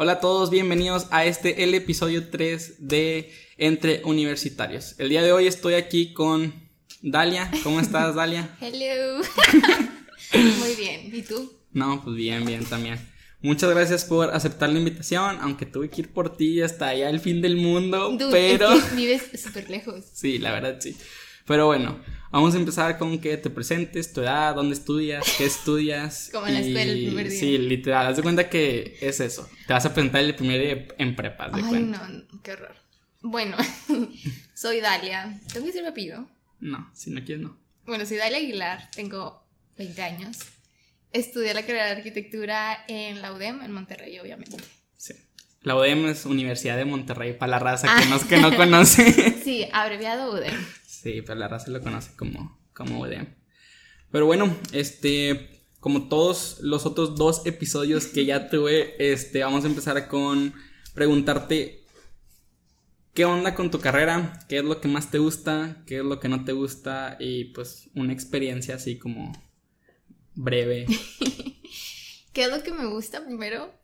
Hola a todos, bienvenidos a este, el episodio 3 de Entre Universitarios. El día de hoy estoy aquí con Dalia. ¿Cómo estás, Dalia? Hello. Muy bien. ¿Y tú? No, pues bien, bien también. Muchas gracias por aceptar la invitación, aunque tuve que ir por ti hasta allá el fin del mundo, pero... Es que vives súper lejos. Sí, la verdad sí. Pero bueno, vamos a empezar con que te presentes, tu edad, dónde estudias, qué estudias. Como en la escuela el primer día. Sí, literal, haz de cuenta que es eso. Te vas a presentar el primer día en prepa, de Ay, cuenta. no, qué horror. Bueno, soy Dalia. ¿Tengo que decir mi apellido? No, si no quieres, no. Bueno, soy Dalia Aguilar, tengo 20 años. Estudié la carrera de arquitectura en la UDEM, en Monterrey, obviamente. Sí. La UDEM es Universidad de Monterrey, para la raza que, no, que no conoce. Sí, abreviado UDEM. Sí, pero la raza lo conoce como, como UDEM. Pero bueno, este, como todos los otros dos episodios que ya tuve, este, vamos a empezar con preguntarte qué onda con tu carrera, qué es lo que más te gusta, qué es lo que no te gusta y pues una experiencia así como breve. ¿Qué es lo que me gusta primero?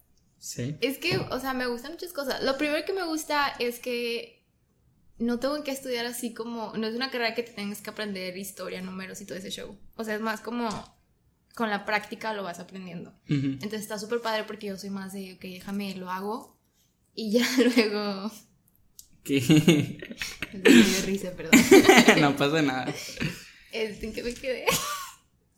Sí. Es que, o sea, me gustan muchas cosas. Lo primero que me gusta es que no tengo que estudiar así como, no es una carrera que te tengas que aprender historia, números y todo ese show. O sea, es más como con la práctica lo vas aprendiendo. Entonces está súper padre porque yo soy más de, ok, déjame, lo hago y ya luego... ¿Qué? Me risa, perdón. no pasa nada. Este, ¿En qué me quedé?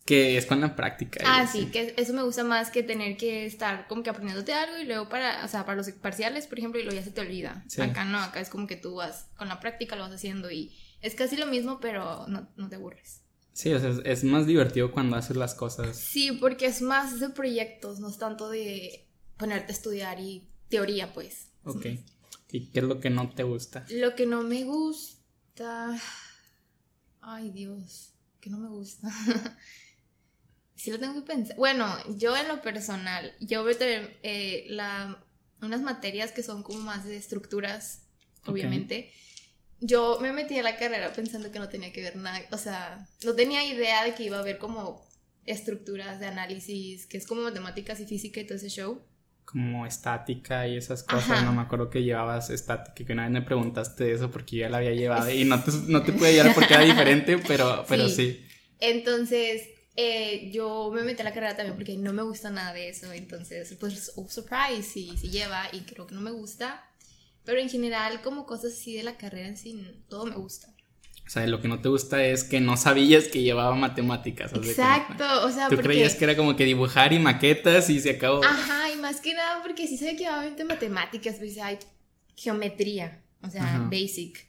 Que es con la práctica. Ah, así. sí, que eso me gusta más que tener que estar como que aprendiéndote algo y luego para, o sea, para los parciales, por ejemplo, y luego ya se te olvida. Sí. Acá no, acá es como que tú vas con la práctica, lo vas haciendo y es casi lo mismo, pero no, no te aburres. Sí, o sea, es, es más divertido cuando haces las cosas. Sí, porque es más de proyectos, no es tanto de ponerte a estudiar y teoría, pues. Ok. ¿Y qué es lo que no te gusta? Lo que no me gusta... Ay, Dios, que no me gusta. sí lo tengo que pensar. Bueno, yo en lo personal, yo veo también eh, la, unas materias que son como más de estructuras, obviamente. Yo me metí a la carrera pensando que no tenía que ver nada, o sea, no tenía idea de que iba a haber como estructuras de análisis, que es como matemáticas y física y todo ese show. Como estática y esas cosas. Ajá. No me acuerdo que llevabas estática. Que una vez me preguntaste eso porque yo ya la había llevado. Y no te, no te pude ayudar porque era diferente, pero, pero sí. Entonces, eh, yo me metí a la carrera también porque no me gusta nada de eso. Entonces, pues, oh, surprise, sí, sí lleva y creo que no me gusta. Pero en general, como cosas así de la carrera en sí, todo me gusta. O sea, lo que no te gusta es que no sabías que llevaba matemáticas. Exacto, o sea, Tú porque... creías que era como que dibujar y maquetas y se acabó. Ajá, y más que nada porque sí sabía que iba a haber matemáticas, pues hay geometría, o sea, Ajá. basic,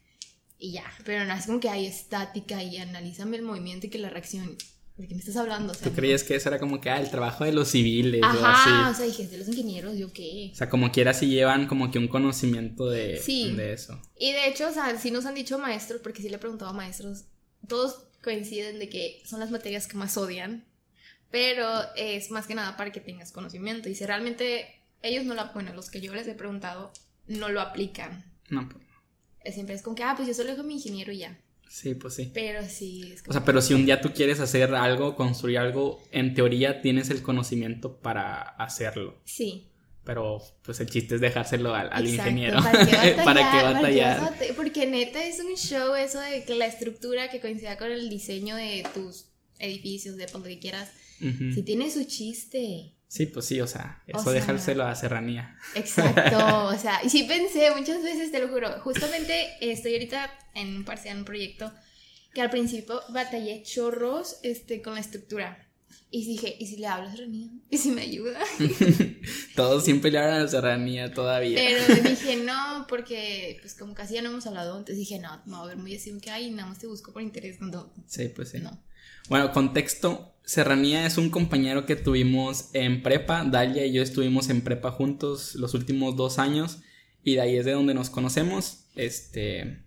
y ya. Pero no es como que hay estática y analízame el movimiento y que la reacción. ¿De qué me estás hablando? O sea, Tú creías que eso era como que ah, el trabajo de los civiles o Ajá, o así. sea, dije, de los ingenieros, ¿yo qué? O sea, como quiera si llevan como que un conocimiento de, Sí. de eso. Y de hecho, o sea, sí nos han dicho maestros, porque sí le he preguntado a maestros, todos coinciden de que son las materias que más odian, pero es más que nada para que tengas conocimiento. Y si realmente ellos no lo, bueno, los que yo les he preguntado, no lo aplican. No, pues, Siempre es como que, ah, pues yo solo dejo mi ingeniero y ya. Sí, pues sí. Pero sí, es O sea, pero si un día tú quieres hacer algo, construir algo, en teoría tienes el conocimiento para hacerlo. Sí. Pero pues el chiste es dejárselo al, al exacto, ingeniero. ¿Para qué batallar? ¿Para qué ¿Para qué batallar? bate- Porque neta es un show eso de que la estructura que coincida con el diseño de tus edificios, de por lo que quieras, sí tiene su chiste. Sí, pues sí, o sea, O eso sea- dejárselo a serranía. Exacto, o sea, y sí pensé muchas veces, te lo juro, justamente estoy ahorita en un parcial, en un proyecto, que al principio batallé chorros este, con la estructura. Y dije, ¿y si le hablo a Serranía? ¿Y si me ayuda? Todos siempre le hablan a serranía todavía. Pero dije, no, porque pues como casi ya no hemos hablado, entonces dije, no, me voy a ver muy así, que ay, nada más te busco por interés, no, Sí, pues sí. no. Bueno, contexto. Serranía es un compañero que tuvimos en prepa. Dalia y yo estuvimos en prepa juntos los últimos dos años. Y de ahí es de donde nos conocemos. Este.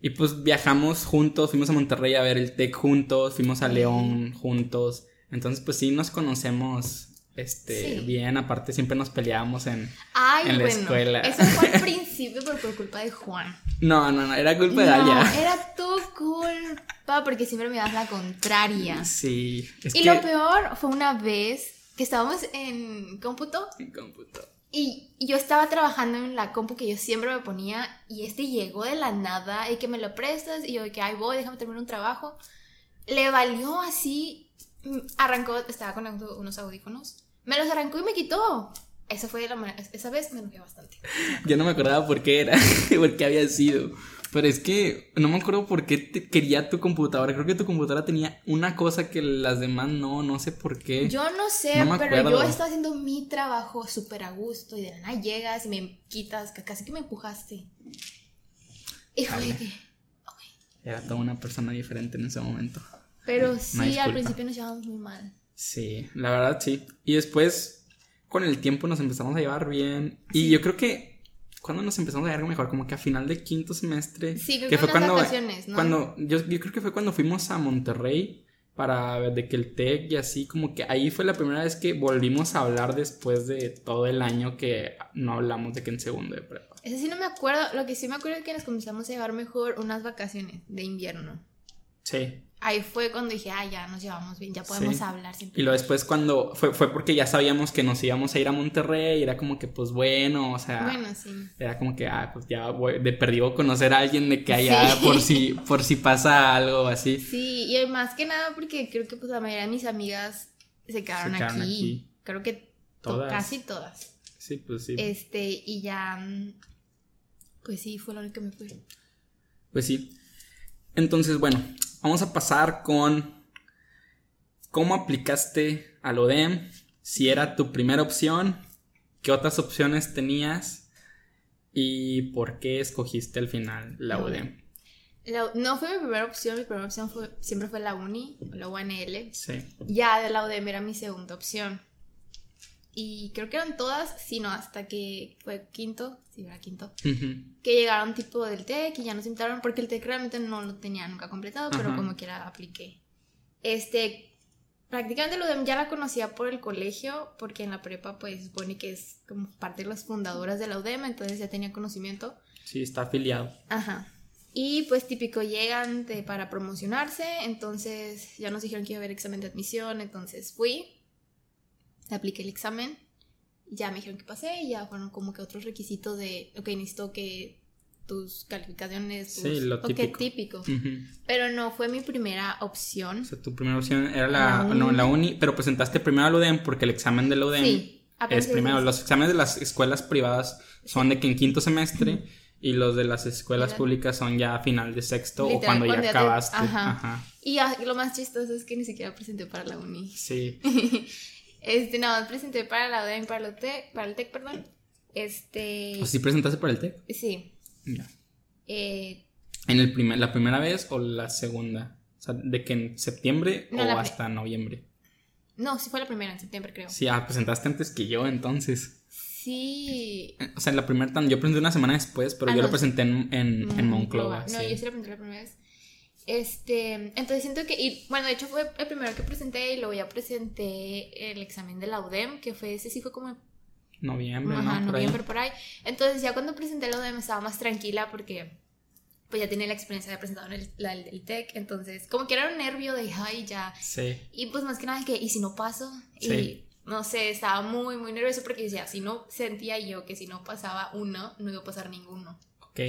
Y pues viajamos juntos. Fuimos a Monterrey a ver el TEC juntos. Fuimos a León juntos. Entonces, pues sí nos conocemos. Este, Sí. bien, aparte siempre nos peleábamos en... Ay, En la bueno, escuela. eso fue al principio, pero por culpa de Juan. No, no, no, era culpa de Dalia. era tu culpa, porque siempre me das la contraria. Sí, es Y que... lo peor fue una vez que estábamos en cómputo En cómputo. Y, yo estaba trabajando en la compu que yo siempre me ponía y este llegó de la nada y que me lo prestas y yo de que ahí voy, déjame terminar un trabajo. Le valió así, arrancó, estaba con unos audífonos, me los arrancó y me quitó. Esa fue la manera, esa vez me enojé bastante. Yo no me acordaba por qué era, por qué había sido. Pero es que no me acuerdo por qué te quería tu computadora. Creo que tu computadora tenía una cosa que las demás no, no sé por qué. Yo no sé, No pero yo estaba haciendo mi trabajo súper a gusto y de la nada llegas y me quitas, casi que me empujaste. Y fue Era toda una persona diferente en ese momento. Pero sí, al principio nos llevamos muy mal. Sí, la verdad sí. Y después, con el tiempo nos empezamos a llevar bien. Y yo creo que cuando nos empezamos a llevar mejor, como que a final de quinto semestre. Sí, creo que que fue cuando, vacaciones, ¿no? cuando yo, yo creo que fue cuando fuimos a Monterrey para ver de que el TEC y así, como que ahí fue la primera vez que volvimos a hablar después de todo el año que no hablamos de que en segundo de prepa. Ese sí no me acuerdo, lo que sí me acuerdo es que nos comenzamos a llevar mejor unas vacaciones de invierno. Sí. Ahí fue cuando dije, ah, ya nos llevamos bien, ya podemos Sí. hablar siempre. Y luego después cuando fue, fue porque ya sabíamos que nos íbamos a ir a Monterrey y era como que pues bueno, o sea, Bueno, sí. era como que ah, pues ya voy de perdido conocer a alguien de que allá Sí. por si por si pasa algo así. Sí, y más que nada porque creo que pues la mayoría de mis amigas se quedaron, quedaron aquí. aquí. Creo que Todas. casi todas. Sí, pues sí. Este, y ya, pues sí, fue lo único que me fue. Pues sí. Entonces, bueno, vamos a pasar con cómo aplicaste al ODEM, si era tu primera opción, qué otras opciones tenías y por qué escogiste al final la ODEM. La- no fue mi primera opción, mi primera opción fue, siempre fue la uni, o la UNL. Sí. Ya de la UDEM era mi segunda opción. Y creo que eran todas, sino hasta que fue quinto, sí, era quinto, Ujú. que llegaron tipo del TEC y ya nos invitaron, porque el TEC realmente no lo tenía nunca completado, pero como quiera apliqué. Este, prácticamente la UDEM ya la conocía por el colegio, porque en la prepa pues supone que es como parte de las fundadoras de la UDEM, entonces ya tenía conocimiento. Sí, está afiliado. Ajá. Y pues típico llegan de- para promocionarse, entonces ya nos dijeron que iba a haber examen de admisión, entonces fui, apliqué el examen, ya me dijeron que pasé y ya fueron como que otros requisitos de, ok, necesito que tus calificaciones, tus, Sí, lo ok, típico. típico. Ujú. Pero no fue mi primera opción. O sea, tu primera opción era la, La no, uni. la uni, pero presentaste primero al UDEM porque el examen del UDEM Sí, es primero. es- Los exámenes de las escuelas privadas son de que en quinto semestre y los de las escuelas Era- públicas son ya a final de sexto o Literal, cuando ya cuando ya te- acabaste. ajá. Ajá. Y lo más chistoso es que ni siquiera presenté para la uni. Sí. Este, nada más presenté para la UDEM, para el TEC, para el TEC, perdón. Este, O ¿sí presentaste para el TEC? sí. Ya. Eh, ¿En el primer, la primera vez o la segunda? O sea, ¿de que en septiembre No, o la hasta noviembre? no, sí fue la primera en septiembre, creo. Sí, ah, presentaste antes que yo entonces. Sí. O sea, en la primera, yo presenté una semana después, pero Ah, yo no, lo presenté en, en, en Monclova. No, sí. yo sí la presenté la primera vez. Este, entonces siento que, y, bueno, de hecho fue el primero que presenté y luego ya presenté el examen de la UDEM, que fue, ese sí fue como Noviembre, Ajá, ¿no? Por ahí. noviembre por ahí. Entonces ya cuando presenté la UDEM estaba más tranquila porque pues ya tenía la experiencia de en el, la del del TEC, entonces como que era un nervio de, ay, ya. Sí. Y pues más que nada que, ¿y si no paso? Sí. Y no sé, estaba muy, muy nervioso porque decía, si no, sentía yo que si no pasaba uno, no iba a pasar ninguno. Ok.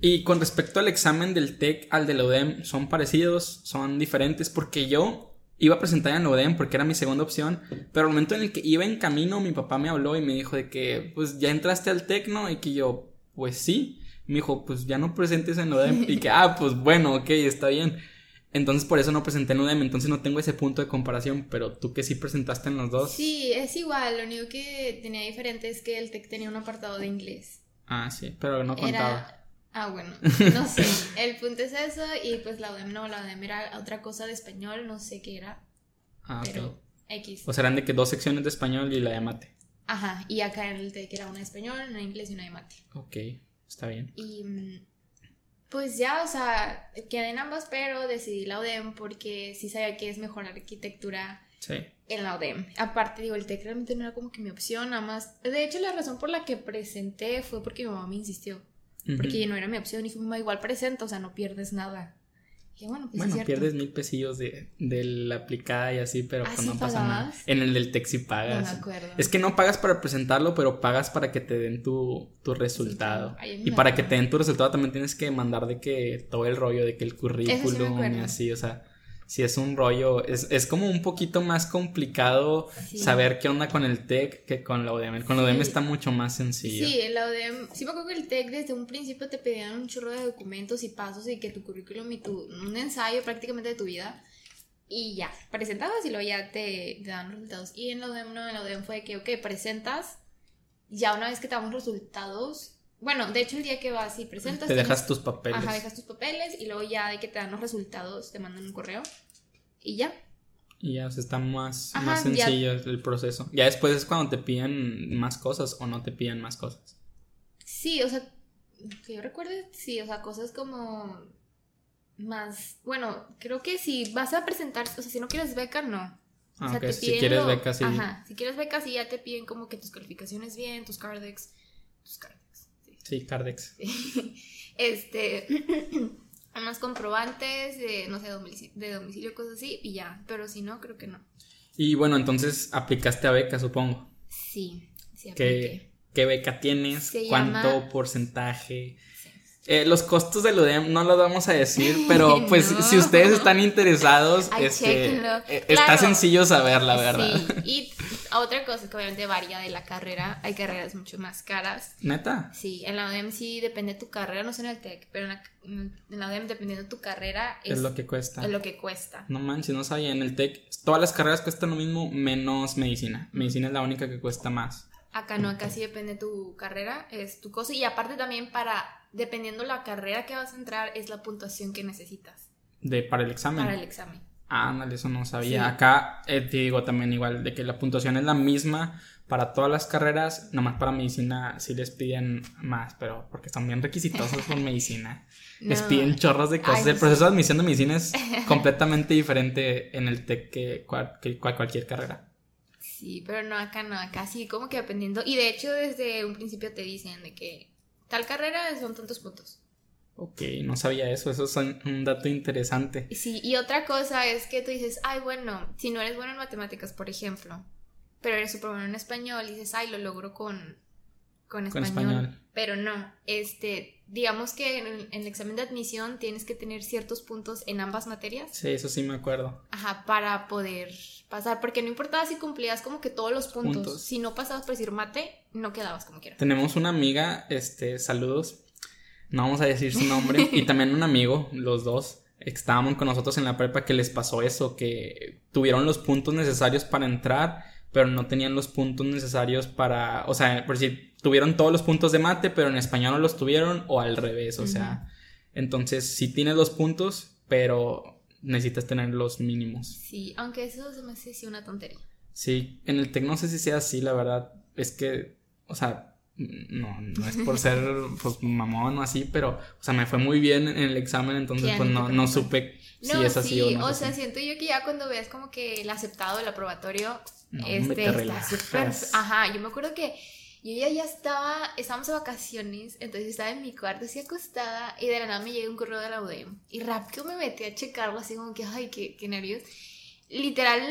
Y con respecto al examen del TEC al de la UDEM, ¿son parecidos? ¿Son diferentes? Porque yo iba a presentar en la UDEM porque era mi segunda opción, pero al momento en el que iba en camino, mi papá me habló y me dijo de que, pues, ya entraste al TEC, ¿no? Y que yo, pues sí. Me dijo, pues ya no presentes en la UDEM. Y que, ah, pues bueno, ok, está bien. Entonces por eso no presenté en UDEM, entonces no tengo ese punto de comparación, pero tú que sí presentaste en los dos. Sí, es igual, lo único que tenía diferente es que el TEC tenía un apartado de inglés. Ah, sí, pero no contaba. Era... Ah, bueno, no sé. El punto es eso y pues la UDEM no, la UDEM era otra cosa de español, no sé qué era, Ah, pero X. O sea, eran de que dos secciones de español y la de mate. Ajá, y acá en el TEC era una de español, una de inglés y una de mate. Ok, está bien. Y mm, pues ya, o sea, quedé en ambas, pero decidí la UDEM porque sí sabía que es mejor arquitectura Sí. en la UDEM. Aparte, digo, el TEC realmente no era como que mi opción, nada más. De hecho, la razón por la que presenté fue porque mi mamá me insistió. Porque no era mi opción y fue mamá, igual presenta, o sea, no pierdes nada. Y bueno, pues Bueno, es cierto. pierdes mil pesillos de, de la aplicada y así, pero ¿Ah, pues sí no pasa nada. En el del tech sí No me pagas. acuerdo. Es que no pagas para presentarlo, pero pagas para que te den tu, tu resultado. Y para que te den tu resultado también tienes que mandar de que todo el rollo, de que el currículum y así, o sea, si es un rollo, es, es como un poquito más complicado Sí. saber qué onda con el tech que con la UDM. Con la UDM Sí. está mucho más sencillo. Sí, en la UDEM, sí me acuerdo que el TEC desde un principio te pedían un chorro de documentos y pasos y que tu currículum y tu, un ensayo prácticamente de tu vida y ya, presentabas y luego ya te, te dan resultados. Y en la UDEM no, en la UDEM fue que, ok, presentas, ya una vez que te damos resultados, bueno, de hecho el día que vas y presentas... Te tienes- dejas tus papeles. Ajá, dejas tus papeles y luego ya de que te dan los resultados, te mandan un correo y ya. Y ya, o sea, está más, Ajá, más ya. sencillo el proceso. Ya después es cuando te piden más cosas o no te piden más cosas. Sí, o sea, que yo recuerde, sí, o sea, cosas como más, bueno, creo que si vas a presentar, o sea, si no quieres beca, no. Ah, o sea, ok, te si quieres lo- becas, sí. Ajá, si quieres becas, sí ya te piden como que tus calificaciones bien, tus cardex, tus cardex, sí. Cardex. Este, unos comprobantes de, no sé, domicilio, de domicilio, cosas así, y ya, pero si no, creo que no. Y bueno, entonces aplicaste a beca, supongo. Sí, sí, apliqué. ¿Qué, qué beca tienes? Se ¿Cuánto llama- porcentaje? Sí. Eh, los costos del UDEM no los vamos a decir, pero pues No. si ustedes están interesados, Ay, este, eh, está sencillo saber, la verdad. Sí, y otra cosa que obviamente varía de la carrera, hay carreras mucho más caras. ¿Neta? Sí, en la UDEM sí depende de tu carrera, no sé en el TEC, pero en la, en la UDEM dependiendo de tu carrera Es, es, lo que cuesta. es lo que cuesta. No manches, no sabía. En el TEC todas las carreras cuestan lo mismo menos medicina. Medicina es la única que cuesta más. Acá no, acá sí depende de tu carrera, es tu cosa. Y aparte también para, dependiendo la carrera que vas a entrar, es la puntuación que necesitas De, para el examen. para el examen. Ah, ándale, eso no sabía. Sí. Acá eh, te digo también igual, de que la puntuación es la misma para todas las carreras, nomás para medicina sí les piden más, pero porque son bien requisitosos con medicina. Les piden chorros de cosas. Ay, el proceso de admisión de medicina es completamente diferente en el TEC que, cual- que cual- cualquier carrera. Sí, pero no, acá no, acá sí, como que dependiendo. Y de hecho, desde un principio te dicen de que tal carrera son tantos puntos. Ok, no sabía eso, eso es un dato interesante. Sí, y otra cosa es que tú dices, ay, bueno, si no eres bueno en matemáticas, por ejemplo, pero eres súper bueno en español, dices, ay, lo logro con, con, Con español. español. Pero no, este, digamos que en el, en el examen de admisión tienes que tener ciertos puntos en ambas materias, Sí, eso sí me acuerdo. ajá, para poder pasar, porque no importaba si cumplías como que todos los puntos, Puntos. si no pasabas por decir mate, no quedabas como quieras. Tenemos una amiga, este, saludos. No vamos a decir su nombre. y también un amigo, los dos. Estábamos con nosotros en la prepa que les pasó eso, que tuvieron los puntos necesarios para entrar, pero no tenían los puntos necesarios para, o sea, por decir, tuvieron todos los puntos de mate, pero en español no los tuvieron, o al revés, o sea, entonces sí tienes los puntos, pero necesitas tener los mínimos. Sí, aunque eso se me hace una tontería. Sí, en el TEC no sé si sea así, la verdad. Es que, o sea, no, no es por ser pues mamón o así, pero, o sea, me fue muy bien en el examen, entonces pues no, no supe si No, es así sí, o no. o sea, siento yo que ya cuando ves como que el aceptado, el aprobatorio, No, este te está súper. Ajá, yo me acuerdo que yo ya, ya estaba, estábamos de vacaciones, entonces estaba en mi cuarto así acostada y de la nada me llega un correo de la UDEM y rápido me metí a checarlo así como que, ay, qué, qué nervios. Literal,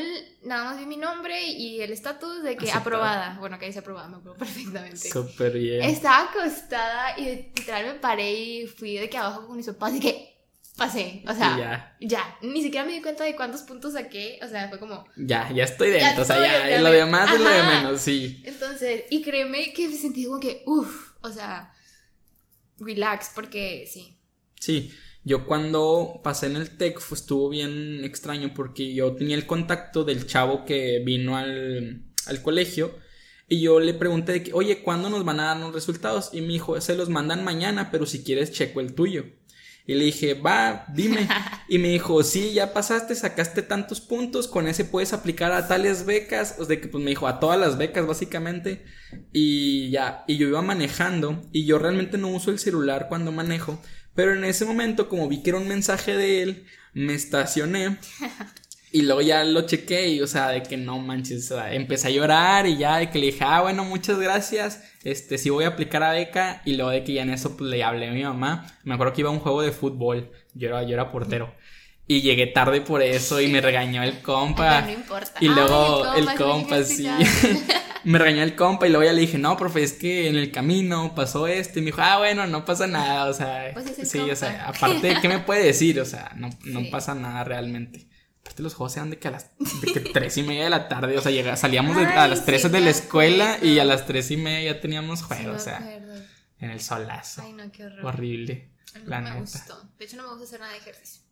nada más vi mi nombre y el estatus de que Aceptada. aprobada. Bueno, que dice aprobada, me acuerdo perfectamente. Súper bien. Estaba acostada y literal me paré y fui de que abajo con mis papás y que pasé. O sea, ya, ya, ni siquiera me di cuenta de cuántos puntos saqué, o sea, fue como... ya, ya estoy Ya dentro, o sea, ya, ya lo me- demás es lo de Ajá. menos, sí. Entonces, y créeme que me sentí como que, uff, o sea, relax, porque sí. Sí, yo cuando pasé en el TEC fu- estuvo bien extraño porque yo tenía el contacto del chavo que vino al, al colegio y yo le pregunté de que, oye, ¿cuándo nos van a dar los resultados? Y me dijo, se los mandan mañana, pero si quieres checo el tuyo. Y le dije, va, dime. Y me dijo, sí, ya pasaste, sacaste tantos puntos, con ese puedes aplicar a tales becas. O sea, que pues me dijo, a todas las becas, básicamente. Y ya, y yo iba manejando, y yo realmente no uso el celular cuando manejo. Pero en ese momento, como vi que era un mensaje de él, me estacioné. Y luego ya lo chequé y, o sea, de que no manches, o sea, empecé a llorar y ya de que le dije, ah, bueno, muchas gracias, este, sí voy a aplicar a beca y luego de que ya en eso, pues le hablé a mi mamá, me acuerdo que iba a un juego de fútbol, yo era, yo era portero, Y llegué tarde por eso y me regañó el compa. No importa. Y Ay, luego el compa, sí. me regañó el compa y luego ya le dije, no, profe, es que en el camino pasó esto. Y me dijo, ah, bueno, no pasa nada. O sea, Pues sí, o sea, compa. aparte, ¿qué me puede decir? O sea, no, no Sí. pasa nada realmente. Aparte, los juegos eran de que a las de que tres y media de la tarde, o sea, llega, salíamos de- a las tres sí, de la escuela y a las tres y media ya teníamos Sí, juego, me o sea, acuerdo. en el solazo. Ay, no, qué horror. Horrible. Mí la no me neta. gustó. De hecho, no me gusta hacer nada de ejercicio.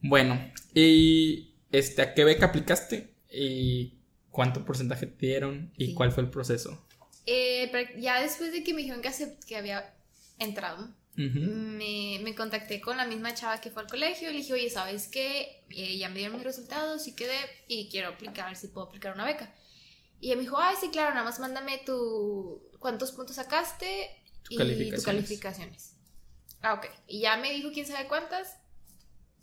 Bueno, y este, ¿a qué beca aplicaste? ¿Y cuánto porcentaje te dieron? ¿Y Sí. cuál fue el proceso? Eh, ya después de que me dijeron que, acep- que había entrado, me, me contacté con la misma chava que fue al colegio y le dije, oye, ¿sabes qué? Eh, ya me dieron mis resultados y quedé y quiero aplicar, a ver si puedo aplicar una beca. Y ella me dijo, ay, sí, claro, nada más mándame tu... ¿Cuántos puntos sacaste? Tu y tus calificaciones. Ah, ok. Y ya me dijo quién sabe cuántas.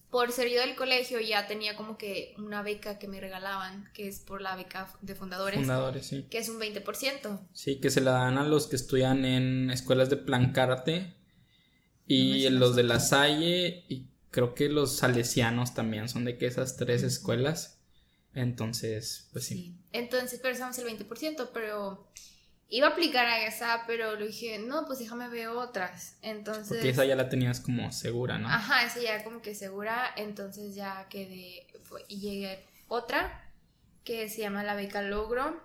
Por ser yo del colegio ya tenía como que una beca que me regalaban, que es por la beca de fundadores, Fundadores, sí. que es un 20%. Sí, que se la dan a los que estudian en escuelas de Plancarte No y sé los de la Salle y creo que los salesianos también son de que esas tres escuelas. Entonces, pues sí. Sí. Entonces, pero usamos el 20%, pero iba a aplicar a esa, pero le dije, no, pues déjame ver otras. Entonces, Porque esa ya la tenías como segura, ¿no? ajá, esa ya como que segura, entonces ya quedé, y llegué a otra que se llama la beca Logro,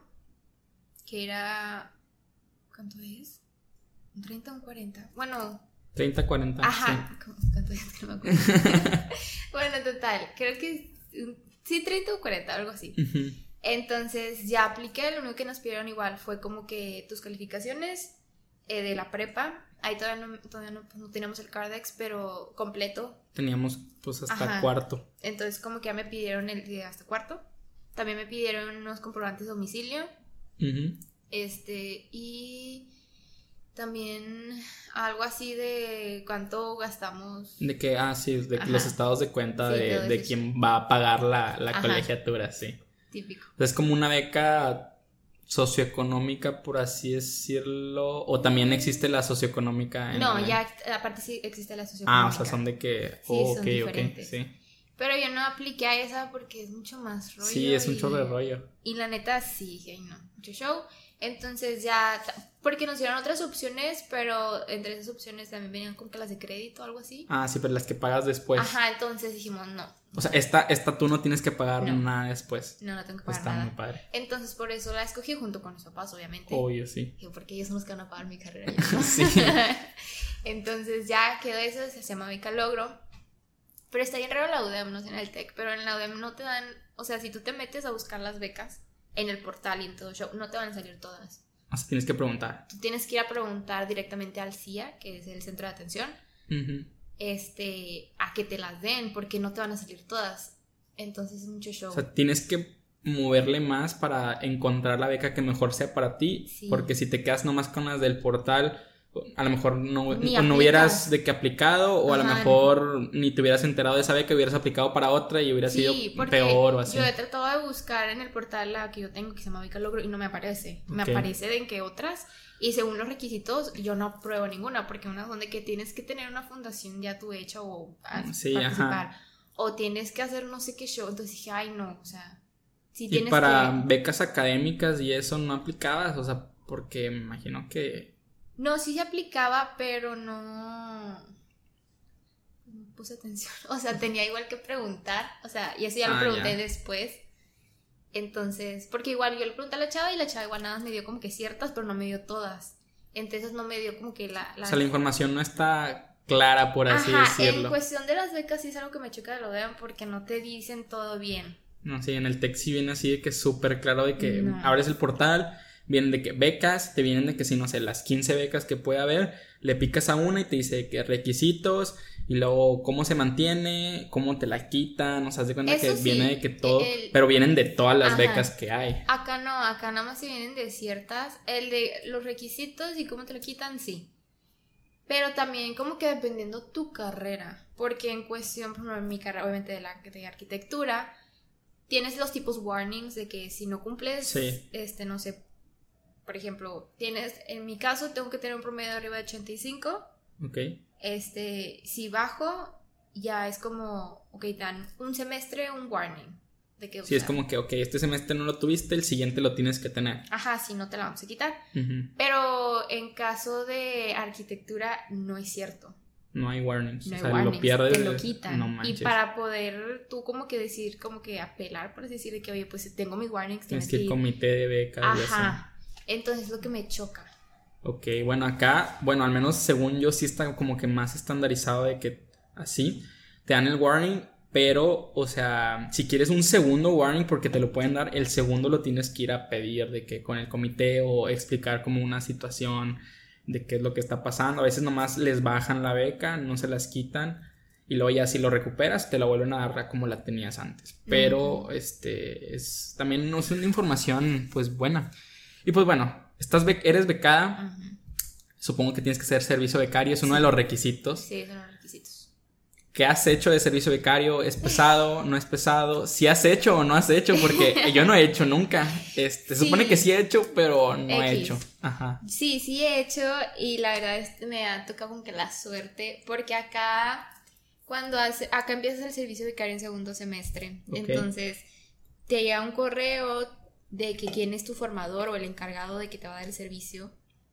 que era, ¿cuánto es? ¿Un 30 o un 40? Bueno, 30, 40. Ajá, ¿cómo- ¿cuánto es? Que no me acuerdo. bueno, total, creo que sí, 30 o 40, algo así. sí. Ujú. Entonces ya apliqué, lo único que nos pidieron igual fue como que tus calificaciones eh, de la prepa. Ahí todavía no, todavía no, pues, no teníamos el Cardex, pero completo. Teníamos pues hasta Ajá. cuarto. Entonces como que ya me pidieron el de hasta cuarto. También me pidieron unos comprobantes de domicilio. Este, y también algo así de cuánto gastamos. De que, ah, sí, de Ajá. los estados de cuenta Sí, de, de quién va a pagar la, la colegiatura, sí. Típico. Es como una beca socioeconómica, por así decirlo. O también existe la socioeconómica en No, la- ya aparte sí existe la Ah, socioeconómica. o sea, son de que. Sí, oh, son ok, diferentes. ok, sí. Pero yo no apliqué a esa porque es mucho más rollo. Sí, es un chorro de rollo. Y la neta, sí, ay, no, mucho show. Entonces ya, porque nos dieron otras opciones, pero entre esas opciones también venían como que las de crédito o algo así. Ah, sí, pero las que pagas después. Ajá, entonces dijimos, no, O sea, esta, esta tú no tienes que pagar No. nada después. no, no tengo que pagar Está nada. muy padre. Entonces por eso la escogí junto con mis papás, obviamente. Obvio, sí. Porque ellos son los que van a pagar mi carrera. no. Sí. Entonces ya quedó eso, se llama Beca Logro. Pero está bien raro la UDEM, no sé en el TEC, pero en la UDEM no te dan, o sea, si tú te metes a buscar las becas en el portal y en todo show, no te van a salir todas. O sea, tienes que preguntar. Tú tienes que ir a preguntar directamente al CIA, que es el centro de atención, Ujú. Este, a que te las den, porque no te van a salir todas. Entonces es mucho show. O sea, tienes que moverle más para encontrar la beca que mejor sea para ti. Sí. Porque si te quedas nomás con las del portal, a lo mejor no, no hubieras de que aplicado, o a lo Ajá. mejor ni te hubieras enterado de esa beca, hubieras aplicado para otra y hubiera sido porque peor o así. Yo he tratado de buscar en el portal la que yo tengo que se llama Beca Logro y no me aparece. Me Ok. aparece de en que otras y según los requisitos yo no pruebo ninguna porque unas son de que tienes que tener una fundación ya tú hecha o a- Sí, participar o tienes que hacer no sé qué show. Entonces dije, ay no, o sea, si y tienes para que... becas académicas y eso no aplicabas, o sea, porque me imagino que... No, sí se aplicaba, pero no... No puse atención. O sea, tenía igual que preguntar. O sea, y eso ya lo Ah, pregunté ya. después. Entonces, porque igual yo le pregunté a la chava y la chava igual nada más me dio como que ciertas, pero no me dio todas. Entonces no me dio como que la... la... O sea, la información no está clara, por así Ajá, en decirlo. cuestión de las becas sí es algo que me choca de lo vean porque no te dicen todo bien. No, sí, en el tech sí viene así de que es súper claro de que No. abres el portal, vienen de que becas, te vienen de que si no sé, las 15 becas que puede haber, le picas a una y te dice que requisitos y luego cómo se mantiene, cómo te la quitan, o sea, de cuenta Eso que sí, viene de que todo, el- pero vienen de todas las Ajá. becas que hay. Acá no, acá nada más se vienen de ciertas. El de los requisitos y cómo te lo quitan, sí. Pero también como que dependiendo tu carrera. Porque en cuestión, por ejemplo, en mi carrera, obviamente de la de arquitectura, tienes los tipos warnings de que si no cumples, Sí. este, no sé, por ejemplo, tienes, en mi caso tengo que tener un promedio de arriba de 85. Ok. Este, si bajo ya es como, ok, dan un semestre, un warning. De que, Sí, es como que, ok, este semestre no lo tuviste, el siguiente lo tienes que tener. Ajá, sí, no te la vamos a quitar. Ujú. Pero en caso de arquitectura, no es cierto. No hay warnings. No o sea, warnings, lo pierdes. te lo quitan. No y para poder tú como que decir, como que apelar, por así decir, de que, oye, pues tengo mis warnings, Tienes que ir ir. comité de becas. Ajá. Entonces es lo que me choca. Ok, bueno, acá, bueno, al menos según yo sí está como que más estandarizado de que así te dan el warning, pero, o sea, si quieres un segundo warning porque te lo pueden dar, el segundo lo tienes que ir a pedir de que con el comité o explicar como una situación de qué es lo que está pasando. A veces nomás les bajan la beca, no se las quitan y luego ya si lo recuperas te la vuelven a dar como la tenías antes. Pero, este, es también no es una información pues buena. Y pues bueno, estás bec- eres becada. Supongo que tienes que ser servicio becario, es uno de los requisitos. Sí, esos son los requisitos. ¿Qué has hecho de servicio becario? ¿Es pesado? ¿No es pesado? ¿Si has hecho o no has hecho? Porque yo no he hecho nunca. Este, se Sí. supone que sí he hecho, pero no he hecho. Ajá. Sí, sí he hecho y la verdad es que me ha tocado como que la suerte porque acá cuando hace, acá empiezas el servicio vicario en segundo semestre, entonces te llega un correo de que quién es tu formador o el encargado de que te va a dar el servicio,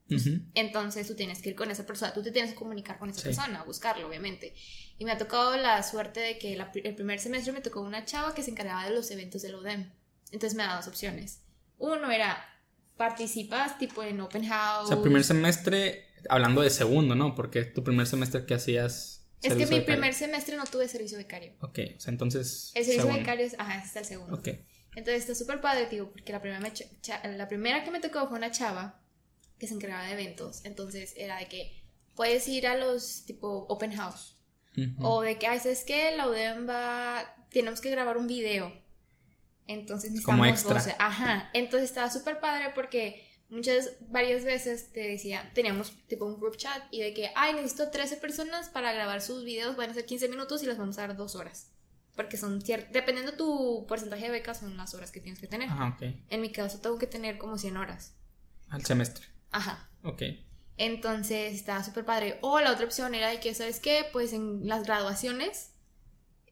Ujú. entonces tú tienes que ir con esa persona, tú te tienes que comunicar con esa Sí. persona, buscarlo obviamente. Y me ha tocado la suerte de que la el primer semestre me tocó una chava que se encargaba de los eventos del UDEM, entonces me da dos opciones. Uno era participas tipo en open house. O sea, primer semestre, hablando de segundo, ¿no? Porque tu primer semestre que hacías. Es que mi becario. primer semestre no tuve servicio becario. Ok, o sea, entonces. El servicio segundo. becario es, ajá, está el segundo. Ok. Entonces está súper padre, digo, porque la primera, la primera que me tocó fue una chava que se encargaba de eventos. Entonces era de que puedes ir a los tipo open house. Ujú. O de que, ay, ¿sabes qué? La UDEM va, tenemos que grabar un video. Entonces Como necesitamos extra. voces. Ajá. Entonces estaba súper padre porque muchas, varias veces te decía, teníamos tipo un group chat y de que, ay, necesito 13 personas para grabar sus videos, van a ser 15 minutos y las vamos a dar dos horas. Porque son ciertas, dependiendo tu porcentaje de becas, son las horas que tienes que tener. Ajá, ok. En mi caso tengo que tener como 100 horas. Al semestre. Ajá. Ok. Entonces estaba súper padre. O la otra opción era de que, ¿sabes qué? Pues en las graduaciones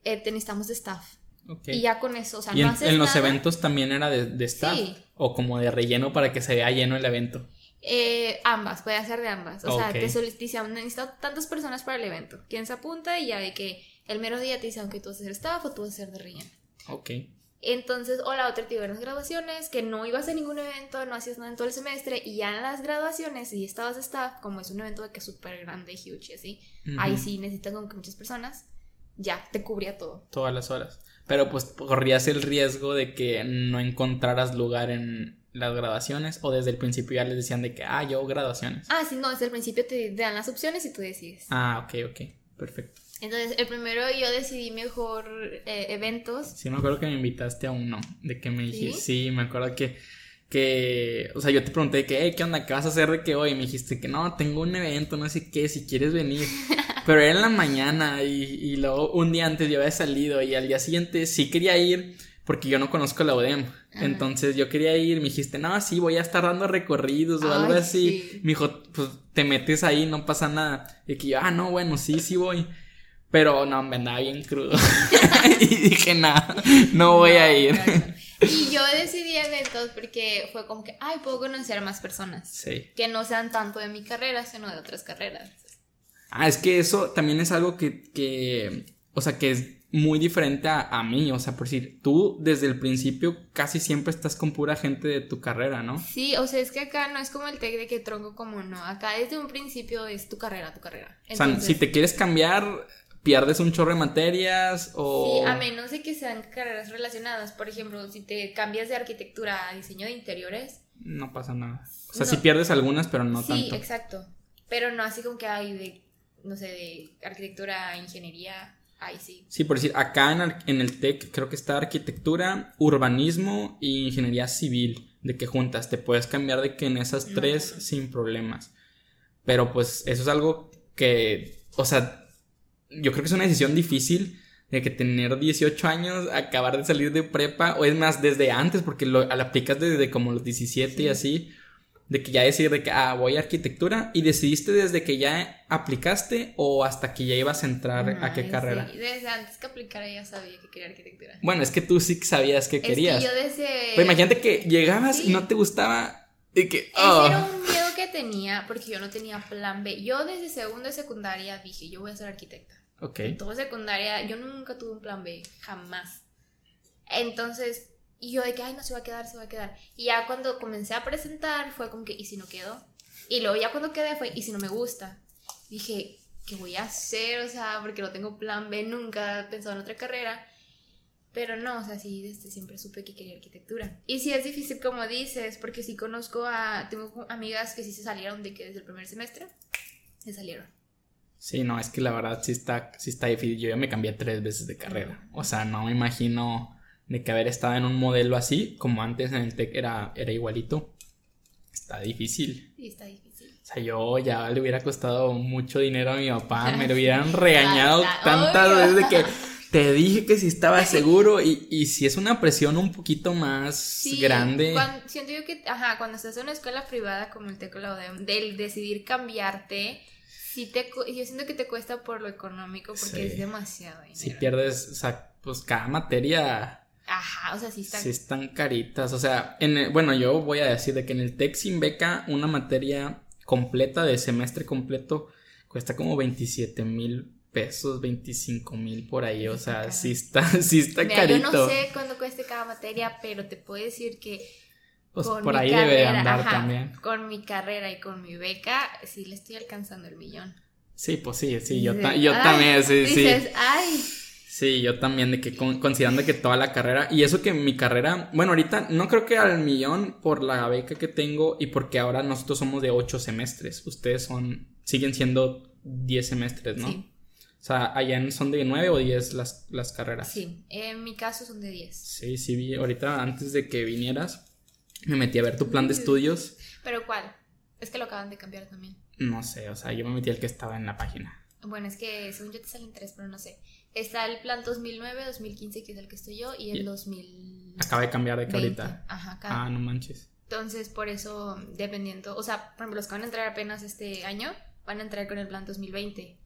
eh, te necesitamos de staff. ok. Y ya con eso, o sea, ¿Y no en, haces en los nada. eventos también era de, de staff? Sí. ¿O como de relleno para que se vea lleno el evento? Eh, ambas, puede ser de ambas. O sea, te solicitan, necesito tantas personas para el evento. ¿Quién se apunta? Y ya de que el mero día te dicen que tú vas a ser staff o tú vas a ser de relleno. Ok. Entonces, o la otra te iba en las graduaciones, que no ibas a ningún evento, no hacías nada en todo el semestre, y ya en las graduaciones, si estabas de staff, como es un evento de que es súper grande, huge así, ahí sí necesitan como que muchas personas, ya, te cubría todo. Todas las horas. Pero pues corrías el riesgo de que no encontraras lugar en las graduaciones o desde el principio ya les decían de que, ah, yo graduaciones. Ah, sí, no, desde el principio te dan las opciones y tú decides. Ah, ok, ok. Perfecto. Entonces, el primero yo decidí mejor eh, eventos. Sí, me acuerdo que me invitaste a uno, de que me dijiste, ¿Sí? sí, me acuerdo que, que, o sea, yo te pregunté que, hey, ¿qué onda? ¿Qué vas a hacer de que hoy? Y me dijiste que no, tengo un evento, no sé qué, si quieres venir. Pero era en la mañana y, y luego un día antes yo había salido y al día siguiente sí quería ir porque yo no conozco la UDEM. Ajá. Entonces yo quería ir, me dijiste, no, sí, voy a estar dando recorridos o algo así. sí. Me dijo, pues te metes ahí, no pasa nada. Y que yo, ah, no, bueno, sí, sí voy. Pero no, me andaba bien crudo. y dije, nada, no voy a ir. Y yo decidí eventos porque fue como que, ay, puedo conocer a más personas. Sí. Que no sean tanto de mi carrera, sino de otras carreras. Ah, es que eso también es algo que, que o sea, que es muy diferente a, a mí. O sea, por decir, tú desde el principio casi siempre estás con pura gente de tu carrera, ¿no? Sí, o sea, es que acá no es como el tech de que tronco como no. Acá desde un principio es tu carrera, tu carrera. o sea, Entonces, si te quieres cambiar, pierdes un chorro de materias o... Sí, a menos de que sean carreras relacionadas. Por ejemplo, si te cambias de arquitectura a diseño de interiores. No pasa nada. O sea, No. sí pierdes algunas, pero no sí, tanto. exacto. Pero no así como que hay de, no sé, de arquitectura, ingeniería. Ahí sí. Sí, por decir, acá en, el TEC creo que está arquitectura, urbanismo y ingeniería civil, de que juntas, te puedes cambiar de que en esas No, tres no. sin problemas. Pero pues eso es algo que, o sea, yo creo que es una decisión difícil de que tener 18 años, acabar de salir de prepa, o es más, desde antes, porque lo, aplicas desde como los 17 y Sí. así. de que ya decir de que, ah, voy a arquitectura y decidiste desde que ya aplicaste o hasta que ya ibas a entrar a qué carrera? Sí, desde antes que aplicara ya sabía que quería arquitectura. Bueno, es que tú sí sabías que querías. Que yo desde... Pero imagínate que llegabas y no te gustaba y que... Ese era oh. un miedo que tenía porque yo no tenía plan B. Yo desde segundo de secundaria dije, yo voy a ser arquitecta. Ok. En todo secundaria, yo nunca tuve un plan B, jamás. Entonces, y yo de que, ay, no se va a quedar, se va a quedar. Y ya cuando comencé a presentar fue como que, ¿y si no quedo? Y luego ya cuando quedé fue, ¿y si no me gusta? Dije, ¿qué voy a hacer? O sea, porque no tengo plan B, nunca he pensado en otra carrera. Pero no, o sea, sí, desde siempre supe que quería arquitectura. Y sí es difícil, como dices, porque sí conozco a. Tengo amigas que sí se salieron de que desde el primer semestre se salieron. Sí, no, es que la verdad sí está, sí está difícil. Yo ya me cambié tres veces de carrera. O sea, no me imagino de que haber estado en un modelo así, como antes en el TEC era, era igualito, está difícil. Sí, está difícil. O sea, yo ya le hubiera costado mucho dinero a mi papá, me lo hubieran regañado tantas veces de que te dije que si estaba seguro y, y si es una presión un poquito más grande. siento yo que, ajá, cuando estás en una escuela privada como el TEC o la UDEM, del decidir cambiarte, sí te, yo siento que te cuesta por lo económico porque es demasiado dinero. Si pierdes, o sea, pues cada materia Ajá, o sea, sí están. Sí están caritas. O sea, en bueno, yo voy a decir de que en el TEC sin beca, una materia completa de semestre completo cuesta como 27 mil pesos, 25 mil por ahí. O sea, sí está, sí está carito. Yo no sé cuándo cueste cada materia, pero te puedo decir que. Pues por ahí debe andar también. Con mi carrera y con mi beca, sí le estoy alcanzando el millón. Sí, pues sí, sí, yo, yo también, sí, dices, sí. Ay, Sí, yo también, de que considerando que toda la carrera, y eso que mi carrera, bueno, ahorita no creo que al millón por la beca que tengo y porque ahora nosotros somos de ocho semestres, ustedes son, siguen siendo diez semestres, ¿no? Sí. O sea, allá son de nueve o diez las, las carreras. Sí, en mi caso son de diez. Sí, sí, vi, ahorita antes de que vinieras, me metí a ver tu plan de estudios. ¿Pero cuál? Es que lo acaban de cambiar también. No sé, o sea, yo me metí al que estaba en la página. Bueno, es que según yo te salen tres, pero no sé. Está el plan 2009, 2015, que es el que estoy yo, y el 2000. Acaba de cambiar de que ahorita. Ajá, acá. Ah, no manches. Entonces, por eso, dependiendo. O sea, por ejemplo, los que van a entrar apenas este año van a entrar con el plan 2020.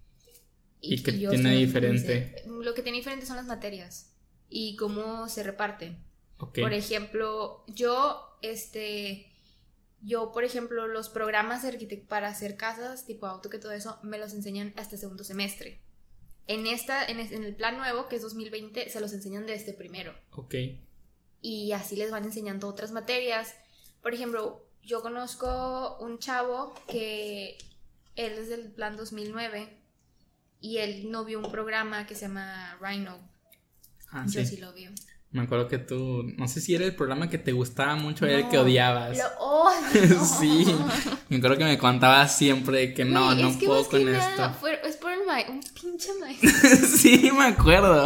¿Y, qué tiene diferente? lo que tiene diferente son las materias y cómo se reparten. Por ejemplo, yo, este. Yo, por ejemplo, los programas para hacer casas, tipo auto que todo eso, me los enseñan hasta segundo semestre. En, esta, en, el plan nuevo, que es 2020, se los enseñan desde primero. Ok. Y así les van enseñando otras materias. Por ejemplo, yo conozco un chavo que él es del plan 2009 y él no vio un programa que se llama Rhino. Ah, yo sí. lo vio. Me acuerdo que tú, no sé si era el programa que te gustaba mucho, era el que odiabas. Lo odio. sí, me acuerdo que me contabas siempre que no, no puedo con esto. es por el ma un pinche maestro. sí, me acuerdo.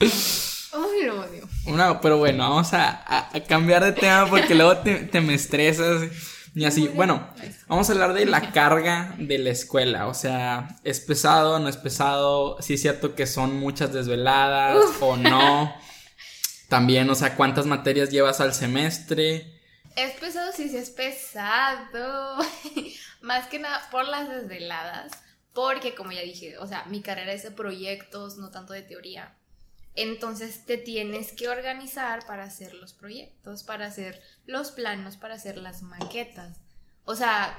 Ay, lo odio. No, pero bueno, vamos a, a, cambiar de tema porque luego te, te me estresas. Y así, bueno, vamos a hablar de la carga de la escuela. O sea, ¿es pesado, no es pesado? Sí es cierto que son muchas desveladas o no. También, o sea, ¿cuántas materias llevas al semestre? Es pesado, sí, sí es pesado. Más que nada por las desveladas. Porque, como ya dije, o sea, mi carrera es de proyectos, no tanto de teoría. Entonces te tienes que organizar para hacer los proyectos, para hacer los planos, para hacer las maquetas. O sea,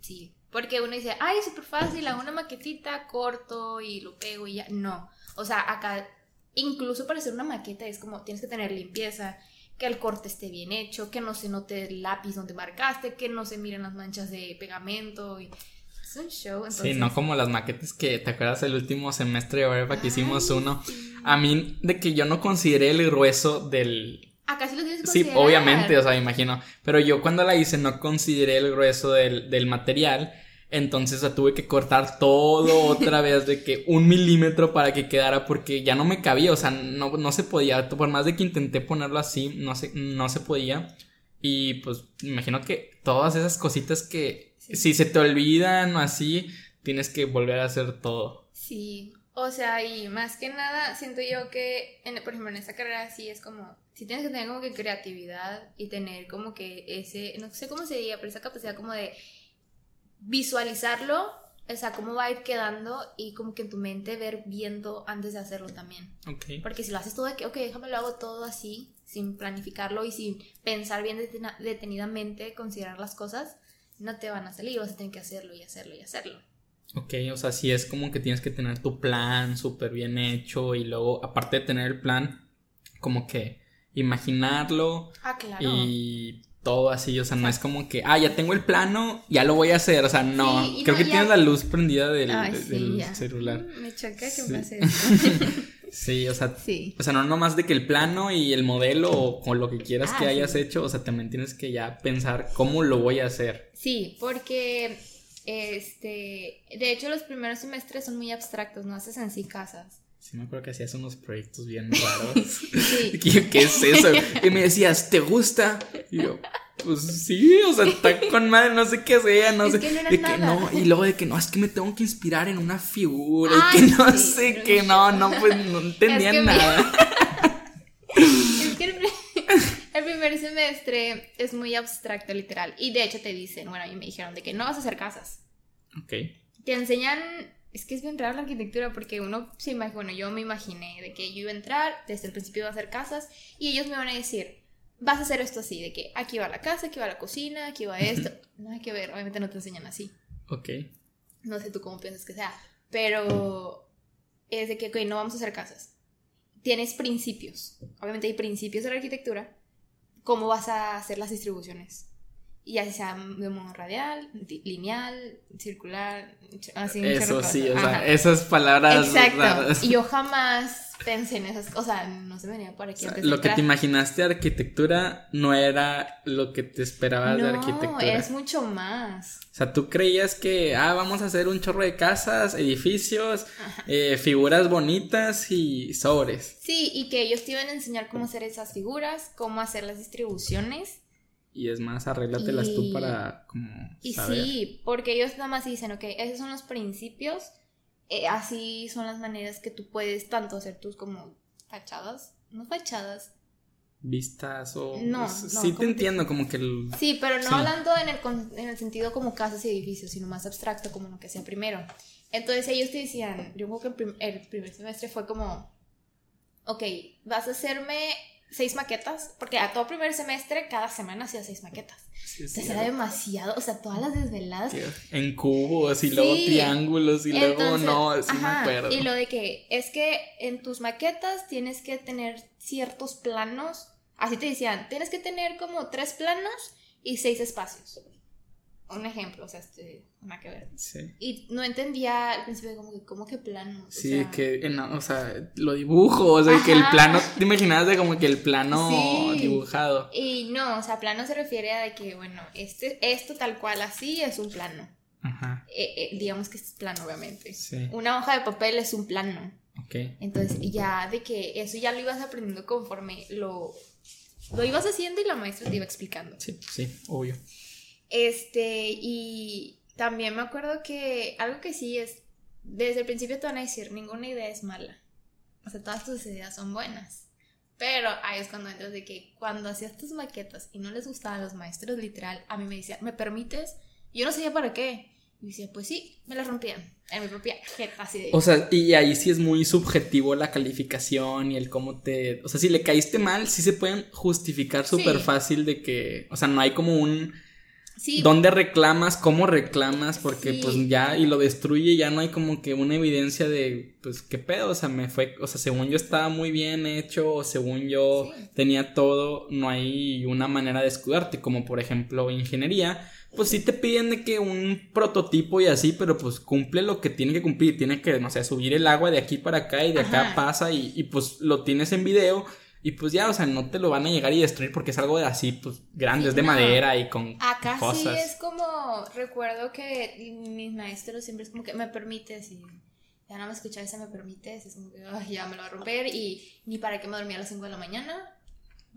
sí, porque uno dice, ay, súper fácil, hago una maquetita, corto y lo pego y ya. No, o sea, acá incluso para hacer una maqueta es como tienes que tener limpieza, que el corte esté bien hecho, que no se note el lápiz donde marcaste, que no se miren las manchas de pegamento y es un show. Sí, no como las maquetas que te acuerdas el último semestre de Verba que hicimos uno. A mí de que yo no consideré el grueso del Acá sí lo tienes que Sí, obviamente, o sea, me imagino. Pero yo cuando la hice no consideré el grueso del, del material. Entonces o tuve que cortar todo otra vez de que un milímetro para que quedara porque ya no me cabía, o sea, no, no se podía, por más de que intenté ponerlo así, no se, no se podía. Y pues imagino que todas esas cositas que si se te olvidan o así, tienes que volver a hacer todo. Sí, o sea, y más que nada siento yo que, por ejemplo, en esta carrera sí es como sí tienes que tener como que creatividad y tener como que ese, no sé cómo se diría, pero esa capacidad como de visualizarlo, o sea, cómo va a ir quedando y como que en tu mente ver viendo antes de hacerlo también. Ok. Porque si lo haces todo de que, ok, déjame lo hago todo así, sin planificarlo y sin pensar bien detenidamente, considerar las cosas, no te van a salir, vas a tener que hacerlo y hacerlo y hacerlo. Ok, o sea, sí es como que tienes que tener tu plan súper bien hecho y luego, aparte de tener el plan, como que imaginarlo Ah, claro. y todo así, o sea, no es como que, ah, ya tengo el plano, ya lo voy a hacer, o sea, no, Sí, creo no, que ya- tienes la luz prendida del, Ay, de- sí, del ya. celular. Me choca que Sí. pase eso. Sí, o sea, sí. o sea, no nomás de que el plano y el modelo o, o lo que quieras Ah, que sí. hayas hecho, o sea, también tienes que ya pensar cómo lo voy a hacer. Sí, porque este, de hecho los primeros semestres son muy abstractos, no haces en sí casas. Sí, me acuerdo que hacías unos proyectos bien raros. Sí. ¿Qué, qué es eso? Y me decías, ¿te gusta? Y yo, pues sí, o sea, está con madre, no sé qué sea, no Es sé. que no de que no, y luego de que no, es que me tengo que inspirar en una figura, Ay, y que no sí, sé qué, no, no, pues no entendía Es que me- nada. Es que el, pri- el primer semestre es muy abstracto, literal. Y de hecho te dicen, bueno, a mí me dijeron de que no vas a hacer casas. Ok, Te enseñan, es que es bien raro la arquitectura porque uno se imagina, bueno, yo me imaginé de que yo iba a entrar, desde el principio iba a hacer casas y ellos me van a decir, vas a hacer esto así, de que aquí va la casa, aquí va la cocina, aquí va esto. Nada que ver, obviamente no te enseñan así. ok. No sé tú cómo piensas que sea, pero es de que, ok, no vamos a hacer casas. Tienes principios. Obviamente hay principios de la arquitectura. ¿Cómo vas a hacer las distribuciones? Y así sea de modo radial, di- lineal, circular, así Eso sí, o sea, esas palabras Exacto. raras. Y yo jamás pensé en esas cosas. O sea, no se venía por aquí O sea, lo que te imaginaste de arquitectura no era lo que te esperabas de No, arquitectura. es mucho más. O sea, tú creías que, ah, vamos a hacer un chorro de casas, edificios, eh, figuras bonitas y sobres. Sí, y que ellos te iban a enseñar cómo hacer esas figuras, cómo hacer las distribuciones. Y es más, arréglatelas tú para como Y saber. sí, porque ellos nada más dicen, ok, esos son los principios, eh, así son las maneras que tú puedes tanto hacer tus como fachadas, no fachadas. Vistas o... No, no, sí ¿cómo te te- entiendo, como que el... Sí, pero no Sí. hablando en el, en el sentido como casas y edificios, sino más abstracto, como lo que sea primero. Entonces ellos te decían, yo creo que el, prim- el primer semestre fue como, ok, vas a hacerme seis maquetas, porque a todo primer semestre cada semana hacía seis maquetas. sí, Entonces era demasiado, o sea, todas las desveladas. En cubos y luego triángulos y luego no, sí me ajá, acuerdo. Y lo de que es que en tus maquetas tienes que tener ciertos planos. Así te decían, tienes que tener como tres planos y seis espacios. Un ejemplo, o sea, este, nada que ver. Sí. Y no entendía al principio como que, ¿cómo que planos? O Sí, sea, que, en- o sea, lo dibujo, o sea, que el plano, te imaginabas de como que el plano Sí. dibujado. Y no, o sea, plano se refiere a de que, bueno, este, esto tal cual así es un plano. Ajá, Eh, eh, digamos que es plano, obviamente. sí, Una hoja de papel es un plano. ok. Entonces, ya de que eso ya lo ibas aprendiendo conforme lo, lo ibas haciendo y la maestra te iba explicando. Sí, sí, obvio. Este, y también me acuerdo que algo que sí es, desde el principio te van a decir, ninguna idea es mala. O sea, todas tus ideas son buenas. Pero ahí es cuando entras de que cuando hacías tus maquetas y no les gustaban los maestros, literal, a mí me decían, ¿me permites? Yo no sabía para qué. Y decía, pues sí, me las rompían en mi propia jeta, así de... O sea, y ahí sí es muy subjetivo la calificación y el cómo te... O sea, si le caíste mal, sí se pueden justificar súper Sí. fácil de que... O sea, no hay como un... sí, ¿Dónde reclamas? ¿Cómo reclamas? Porque Sí. pues ya... Y lo destruye, ya no hay como que una evidencia de... Pues qué pedo, o sea, me fue... O sea, según yo estaba muy bien hecho, o según yo Sí. tenía todo, no hay una manera de escudarte. Como por ejemplo ingeniería. Pues sí te piden de que un prototipo y así, pero pues cumple lo que tiene que cumplir. Tiene que, no sé, subir el agua de aquí para acá y de acá pasa y, y, pues lo tienes en video. Y pues ya, o sea, no te lo van a llegar y destruir porque es algo de así, pues grande, Sí, es de no. madera y con Acá cosas. sí es como, recuerdo que mis maestros siempre es como que me permites y ya no me escuchaba ese me permites, es como que "Ay, ya me lo va a romper y ni para qué me dormía a las 5 de la mañana,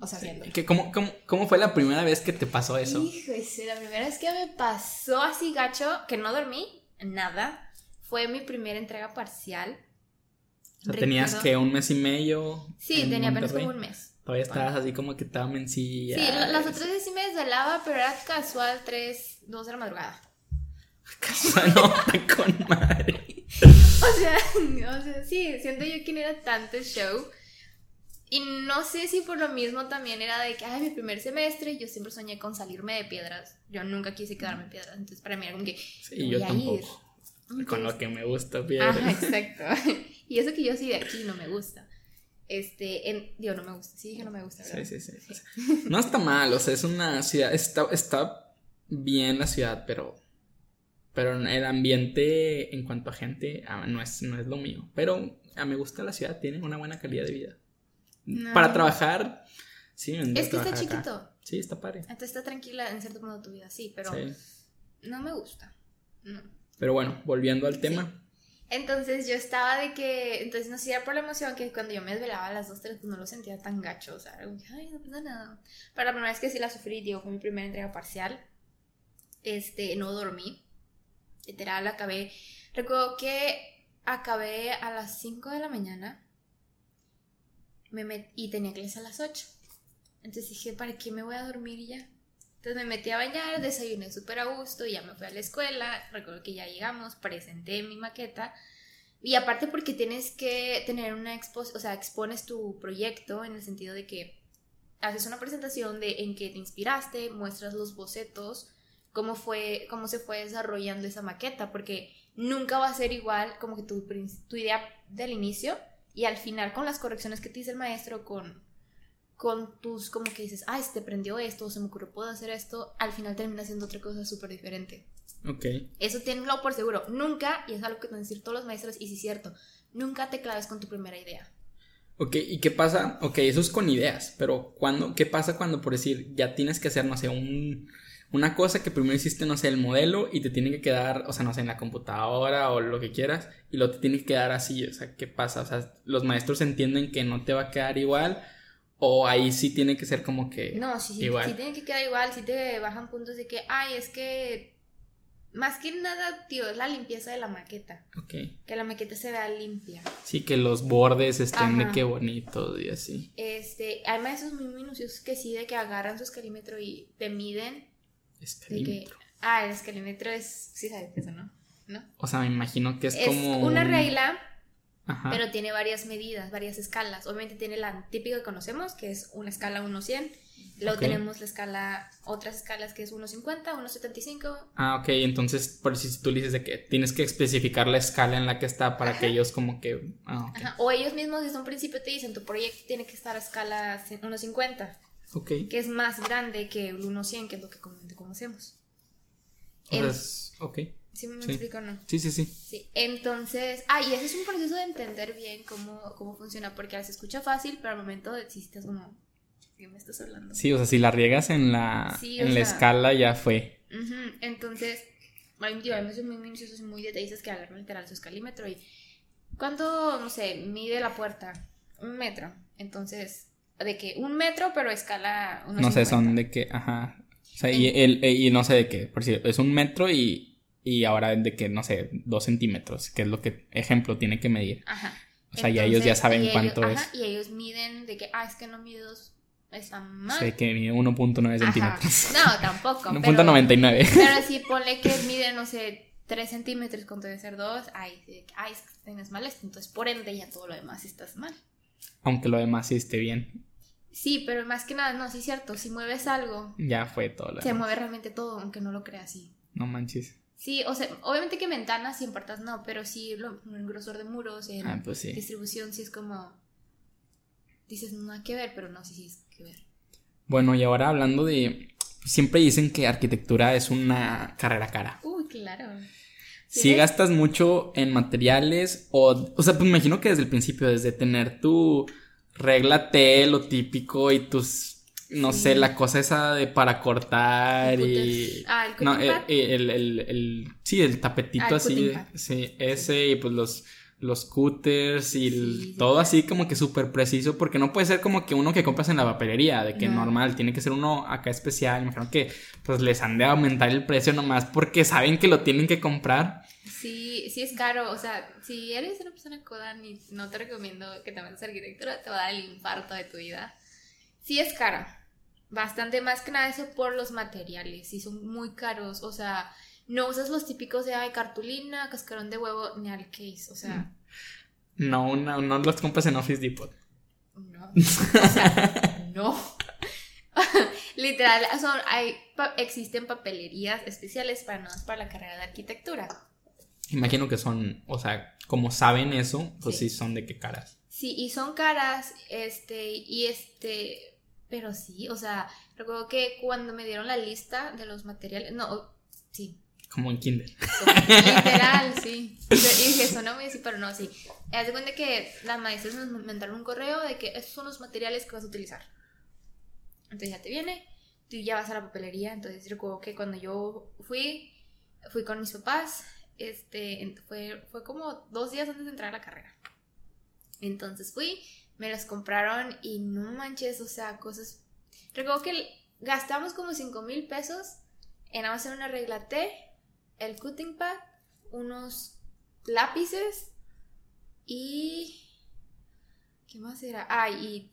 o sea, haciendo. ¿Qué- cómo, cómo, cómo fue la primera vez que te pasó eso? Hijo, sí, la primera vez que me pasó así gacho, que no dormí, nada, fue mi primera entrega parcial. Sea, tenías que un mes y medio. Sí, en tenía apenas como un mes. Todavía estabas así como que estaba mencilla. Sí, la- las otras veces sí me desvelaba, pero era casual 3, 2 de la madrugada. Casual, no, con madre. O sea, o sea, sí, siento yo que no era tanto show. Y no sé si por lo mismo también era de que, ay, mi primer semestre, yo siempre soñé con salirme de piedras. Yo nunca quise quedarme en piedras. Entonces, para mí era como que. Sí, voy yo a ir. tampoco. Con Entonces- lo que me gusta, piedra. Ajá, exacto. Y eso que yo soy de aquí no me gusta. Este, en, digo, no me gusta. Sí, dije no me gusta. ¿verdad? Sí, sí, sí. No está mal, o sea, es una ciudad, está, está bien la ciudad, pero, pero el ambiente en cuanto a gente ah, no, es, no es lo mío. Pero a me gusta la ciudad, tiene una buena calidad de vida. No. Para trabajar, sí, Es que está acá. chiquito. Sí, está padre. Entonces está tranquila en cierto modo tu vida, sí, pero Sí. no me gusta. No. Pero bueno, volviendo al tema. Entonces yo estaba de que, entonces no sé, era por la emoción que cuando yo me desvelaba a las 2, 3, pues no lo sentía tan gacho, o sea, era como ay, no pasa nada. Pero la primera vez que sí la sufrí, digo, fue mi primera entrega parcial, este, no dormí, literal, acabé, recuerdo que acabé a las 5 de la mañana me met- y tenía clase a las 8. Entonces dije, ¿para qué me voy a dormir ya? Entonces me metí a bañar, desayuné súper a gusto ya me fui a la escuela. Recuerdo que ya llegamos, presenté mi maqueta. Y aparte porque tienes que tener una exposición, o sea, expones tu proyecto en el sentido de que haces una presentación de en que te inspiraste, muestras los bocetos, cómo fue, cómo se fue desarrollando esa maqueta, porque nunca va a ser igual como que tu, tu idea del inicio y al final con las correcciones que te dice el maestro, con, con tus, como que dices, ay, se te prendió esto, se me ocurrió, puedo hacer esto, al final termina siendo otra cosa súper diferente. Ok. Eso tenlo por seguro. Nunca, y es algo que te van a decir todos los maestros, y sí es cierto, nunca te claves con tu primera idea. Ok, ¿y qué pasa? Ok, eso es con ideas, pero cuando, ¿qué pasa cuando, por decir, ya tienes que hacer, no sé, un, una cosa que primero hiciste, no sé, el modelo y te tiene que quedar, o sea, no sé, en la computadora o lo que quieras, y luego te tiene que quedar así, o sea, ¿qué pasa? O sea, los maestros entienden que no te va a quedar igual, o ahí sí tiene que ser como que... No, sí, sí, Igual. sí tiene que quedar igual, sí te bajan puntos de que, ay, es que, más que nada, tío, es la limpieza de la maqueta, Ok. que la maqueta se vea limpia. Sí, que los bordes estén de qué bonitos y así. Este, hay maestros muy minuciosos que sí, de que agarran su escalímetro y te miden, de que, Escalímetro. ah, el escalímetro es, sí sabes eso, ¿no? ¿No? O sea, me imagino que es, Es como... una un- regla Ajá. pero tiene varias medidas, varias escalas. Obviamente tiene la típica que conocemos, que es una escala 1-100. Luego Ok. tenemos la escala, otras escalas que es 1.50, 1.75. Ah, ok, entonces por si tú dices de que tienes que especificar la escala en la que está para que Ajá. ellos como que... Ah, ok. Ajá. O ellos mismos desde un principio te dicen, tu proyecto tiene que estar a escala 1.50, Ok. que es más grande que el 1.100, que es lo que comúnmente conocemos. Sea, En- ok. ¿Sí me Sí. explico o no? Sí, sí, sí. Sí, entonces, ah, y ese es un proceso de entender bien cómo, cómo funciona, porque a veces se escucha fácil, pero al momento de si estás como, ¿qué me estás hablando? Sí, o sea, si la riegas en la, Sí, en la sea- escala ya fue. Ujú, Entonces, hay, digo, hay maestros muy minuciosos y muy detallistas que agarran literal su escalímetro y ¿cuánto, no sé, mide la puerta? Un metro. Entonces, de que un metro, pero a escala No sé, 1.50. son de que, ajá. O sea, y, el, eh, y no sé de qué, por si es un metro y, y ahora de que, no sé, dos centímetros, que es lo que, ejemplo, tiene que medir. Ajá. O sea, ya ellos ya saben ellos- cuánto ajá, es. Y ellos miden de que, ah, es que no mide dos, está O mal. sea, que mide 1.9 Ajá. centímetros. No, tampoco. pero- 1.99. Pero si ponle que mide, no sé, 3 centímetros cuando debe ser 2, ay, ay, es que tienes mal esto, entonces por ende ya todo lo demás estás mal. Aunque lo demás sí esté bien. Sí, pero más que nada, no, sí es cierto, si mueves algo, Ya fue todo lo se demás. mueve realmente todo, aunque no lo creas así. No manches. Sí, o sea, obviamente que ventanas y en puertas no, pero sí lo- el grosor de muros, en Ah, pues sí. distribución sí es como... Dices, no hay que ver, pero no, sí, sí es que ver. Bueno, y ahora hablando de. Siempre dicen que arquitectura es una carrera cara. Uy, claro. Si ¿Tienes? gastas mucho en materiales o. O sea, pues me imagino que desde el principio, desde tener tu regla T, lo típico, y tus. No Sí. sé, la cosa esa de para cortar y. Ah, el No, eh, eh, el, el, el- sí, el tapetito Ah, así. pad. Sí, ese y pues los, los cutters y Sí, todo así como que súper preciso porque no puede ser como que uno que compras en la papelería, de que No. normal, tiene que ser uno acá especial. Imagino que pues les han de aumentar el precio nomás porque saben que lo tienen que comprar. Sí, sí es caro, o sea, si eres una persona coda, no te recomiendo que te metas arquitectura, te va a dar el infarto de tu vida. Sí es cara. Bastante más que nada eso por los materiales. Sí son muy caros. O sea, no usas los típicos de ay, cartulina, cascarón de huevo, ni al case. O sea. No, no, no los compras en Office Depot. No. O sea, no. Literal, son, hay, existen papelerías especiales para no para la carrera de arquitectura. Imagino que son, o sea, como saben eso, pues sí, son de qué caras. Sí, y son caras, este, y este, pero sí, o sea, recuerdo que cuando me dieron la lista de los materiales, no, sí. Como en Kinder. literal, sí. Y dije, eso no me dice, pero no, sí. Haz de cuenta que las maestras nos mandaron un correo de que esos son los materiales que vas a utilizar. Entonces ya te viene, tú ya vas a la papelería. Entonces recuerdo que cuando yo fui, fui con mis papás, este, fue, fue como dos días antes de entrar a la carrera. Entonces fui, me las compraron y no manches, o sea, cosas. Recuerdo que gastamos como 5 mil pesos en hacer una regla T, el cutting pad, unos lápices y. ¿Qué más era? Ah, y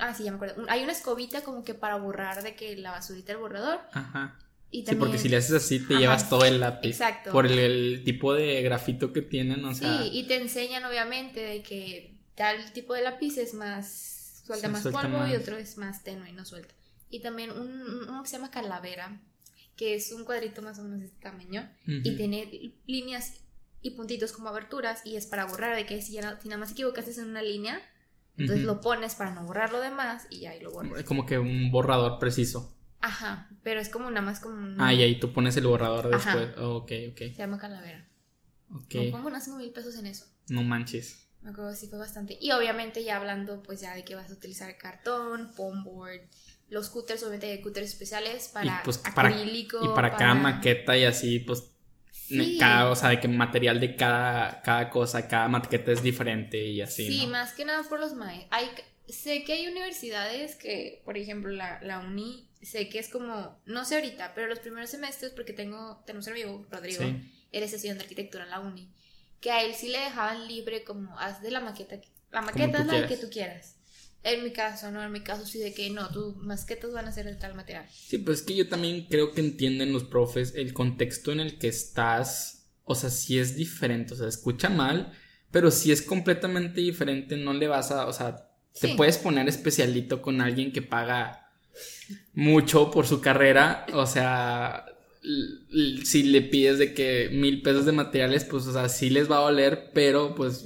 ah, sí, ya me acuerdo. hay una escobita como que para borrar de que la basurita del borrador. Ajá. Y sí, porque si le haces así te llevas todo el lápiz. Exacto. Por el, tipo de grafito que tienen, o sea. Sí, y te enseñan obviamente de que tal tipo de lápiz es más. suelta más polvo y otro es más tenue y no suelta. Y también un, uno que se llama calavera, que es un cuadrito más o menos de este tamaño y tiene líneas y puntitos como aberturas y es para borrar de que si, ya, si nada más equivocaste en una línea, entonces lo pones para no borrar lo demás y ahí lo borras. Como que un borrador preciso. Ajá, pero es como nada más como un... Ah, y ahí tú pones el borrador después. ok, ok. Se llama calavera. Ok. Pongo unos 5 mil pesos en eso. No manches. Me acuerdo sí fue bastante. Y obviamente ya hablando pues ya de que vas a utilizar cartón, foam board, los cutters, obviamente hay cutters especiales para pues, acrílico. y para, cada maqueta y así, pues cada, o sea, de que material de cada, cada cosa, cada maqueta es diferente y así. Sí, más que nada por los maestros. Hay, sé que hay universidades que, por ejemplo, la, la uni, sé que es como, no sé ahorita, pero los primeros semestres, porque tengo, tenemos un amigo, Rodrigo, él es estudiante de arquitectura en la uni, que a él sí le dejaban libre como, haz de la maqueta, la maqueta es la que tú quieras. En mi caso, no, en mi caso sí de que no, tus masquetas van a ser de tal material. Sí, pues es que yo también creo que entienden los profes el contexto en el que estás, o sea, si es diferente, o sea, escucha mal, pero si es completamente diferente, no le vas a, o sea, te puedes poner especialito con alguien que paga mucho por su carrera, o sea, si le pides de que mil pesos de materiales, pues, o sea, sí les va a doler, pero pues...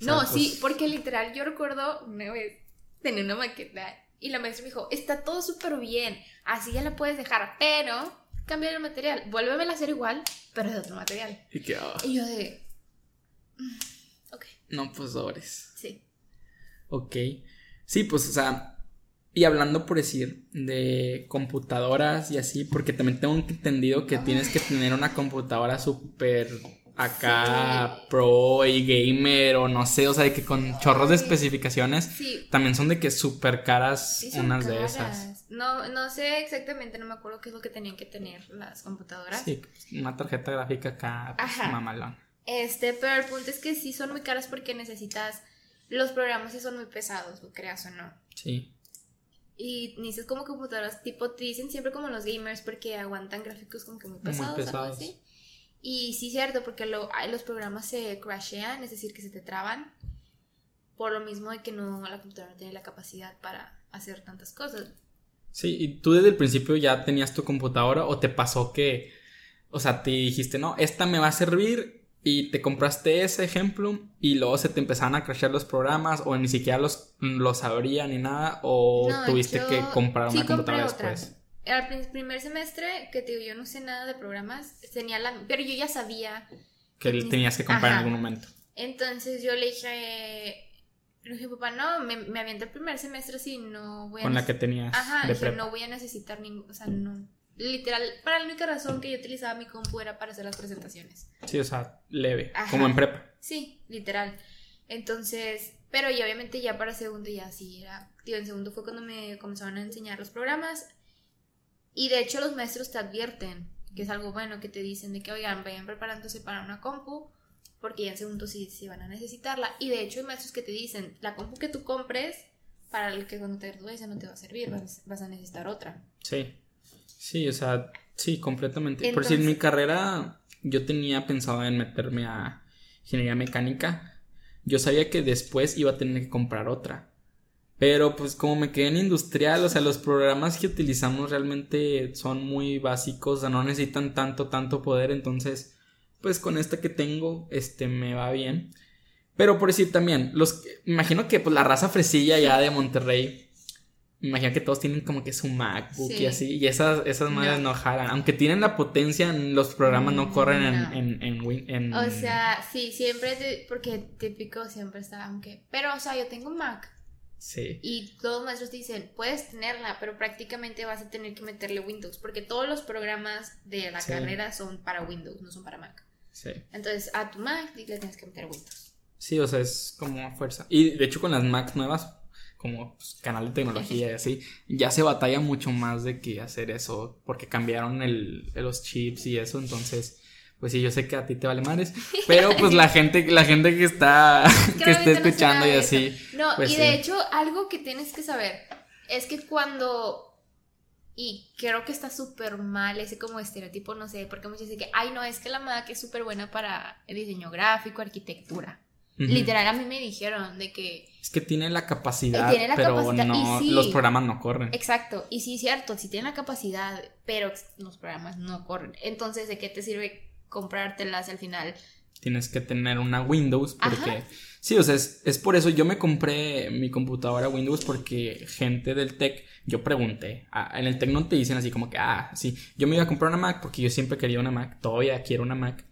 no, sí, pues porque literal, yo recuerdo una vez tenía una maqueta y la maestra me dijo, está todo súper bien, así ya la puedes dejar, pero cambia el material, vuélvemela a hacer igual, pero de otro material. Y, ah. y yo de... Mm, ok. No, pues sobres. Sí. Ok. Sí, pues, o sea, y hablando por decir de computadoras y así, porque también tengo entendido que tienes que tener una computadora súper acá pro y gamer o no sé, o sea, de que con chorros de especificaciones también son de que súper caras unas de esas. No, no sé exactamente, no me acuerdo qué es lo que tenían que tener las computadoras. Sí, una tarjeta gráfica acá, pues, mamalón. Este, pero el punto es que sí son muy caras porque necesitas, los programas sí son muy pesados, lo creas o no. Sí. Y necesitas como computadoras tipo, te dicen siempre como los gamers porque aguantan gráficos como que muy pesados, muy pesados. Algo así. Y sí, cierto, porque lo, los programas se crashean, es decir, que se te traban. Por lo mismo de que no la computadora no tiene la capacidad para hacer tantas cosas. Sí, ¿y tú desde el principio ya tenías tu computadora o te pasó que, o sea, te dijiste, no, esta me va a servir y te compraste ese ejemplo y luego se te empezaron a crashear los programas o ni siquiera los, los abrían ni nada o tuviste que comprar una computadora después? al primer semestre, que te digo, yo no sé nada de programas, tenía la, pero yo ya sabía. Que tenías que comprar en algún momento. Entonces yo le dije, le dije, papá, no, me, me aviento el primer semestre si no voy a... Con la que tenías. Ajá, no voy a necesitar ningún, o sea, no. Literal, para la única razón que yo utilizaba mi compu era para hacer las presentaciones. Sí, o sea, leve, como en prepa. Sí, literal. Entonces, pero y obviamente ya para segundo ya sí era, tío, en segundo fue cuando me comenzaban a enseñar los programas y de hecho los maestros te advierten, que es algo bueno, que te dicen de que, oigan, vayan preparándose para una compu, porque ya en segundo sí, sí van a necesitarla. Y de hecho hay maestros que te dicen, la compu que tú compres, para el que cuando te gradúes ya no te va a servir, vas, vas a necesitar otra. Sí. Sí, o sea, sí, completamente. Por si en mi carrera yo tenía pensado en meterme a ingeniería mecánica, yo sabía que después iba a tener que comprar otra. Pero pues como me quedé en industrial, o sea, los programas que utilizamos realmente son muy básicos, o sea, no necesitan tanto, tanto poder, entonces, pues con esta que tengo, este, me va bien. Pero por decir también, los, imagino que pues la raza fresilla ya de Monterrey, imagino que todos tienen como que su MacBook y así, y esas, esas madres no. jalan, aunque tienen la potencia, los programas no corren en, en, en, O sea, sí, siempre, porque típico siempre está, aunque, pero o sea, yo tengo Mac Sí. Y todos los maestros dicen, puedes tenerla, pero prácticamente vas a tener que meterle Windows, porque todos los programas de la carrera son para Windows, no son para Mac. Sí. Entonces, a tu Mac le tienes que meter Windows. Sí, o sea, es como fuerza. Y de hecho con las Macs nuevas, como pues, canal de tecnología y así, ya se batalla mucho más de que hacer eso, porque cambiaron el, los chips y eso, entonces pues sí, yo sé que a ti te vale madres, pero pues la gente, la gente que está, que esté escuchando y así. No, pues y de hecho, algo que tienes que saber es que cuando, y creo que está súper mal ese como estereotipo, no sé, porque muchos dicen que, ay, no, es que la MAC es súper buena para el diseño gráfico, arquitectura. Literal, a mí me dijeron de que... Es que tiene la capacidad, pero no, los programas no corren. Exacto, y sí, cierto, sí tiene la capacidad, pero los programas no corren. Entonces, ¿de qué te sirve comprártelas al final. Tienes que tener una Windows porque... Sí, o sea, es, por eso yo me compré mi computadora Windows porque gente del tech, yo pregunté, en el tech no te dicen así como que, ah, sí, yo me iba a comprar una Mac porque yo siempre quería una Mac, todavía quiero una Mac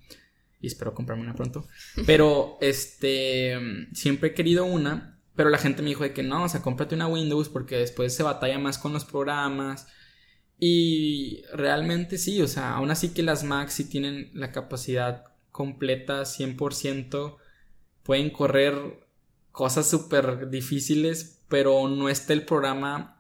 y espero comprarme una pronto, pero este, siempre he querido una, pero la gente me dijo de que no, o sea, cómprate una Windows porque después se batalla más con los programas. Y realmente sí, o sea, aún así que las Macs sí tienen la capacidad completa 100%, pueden correr cosas súper difíciles, pero no está el programa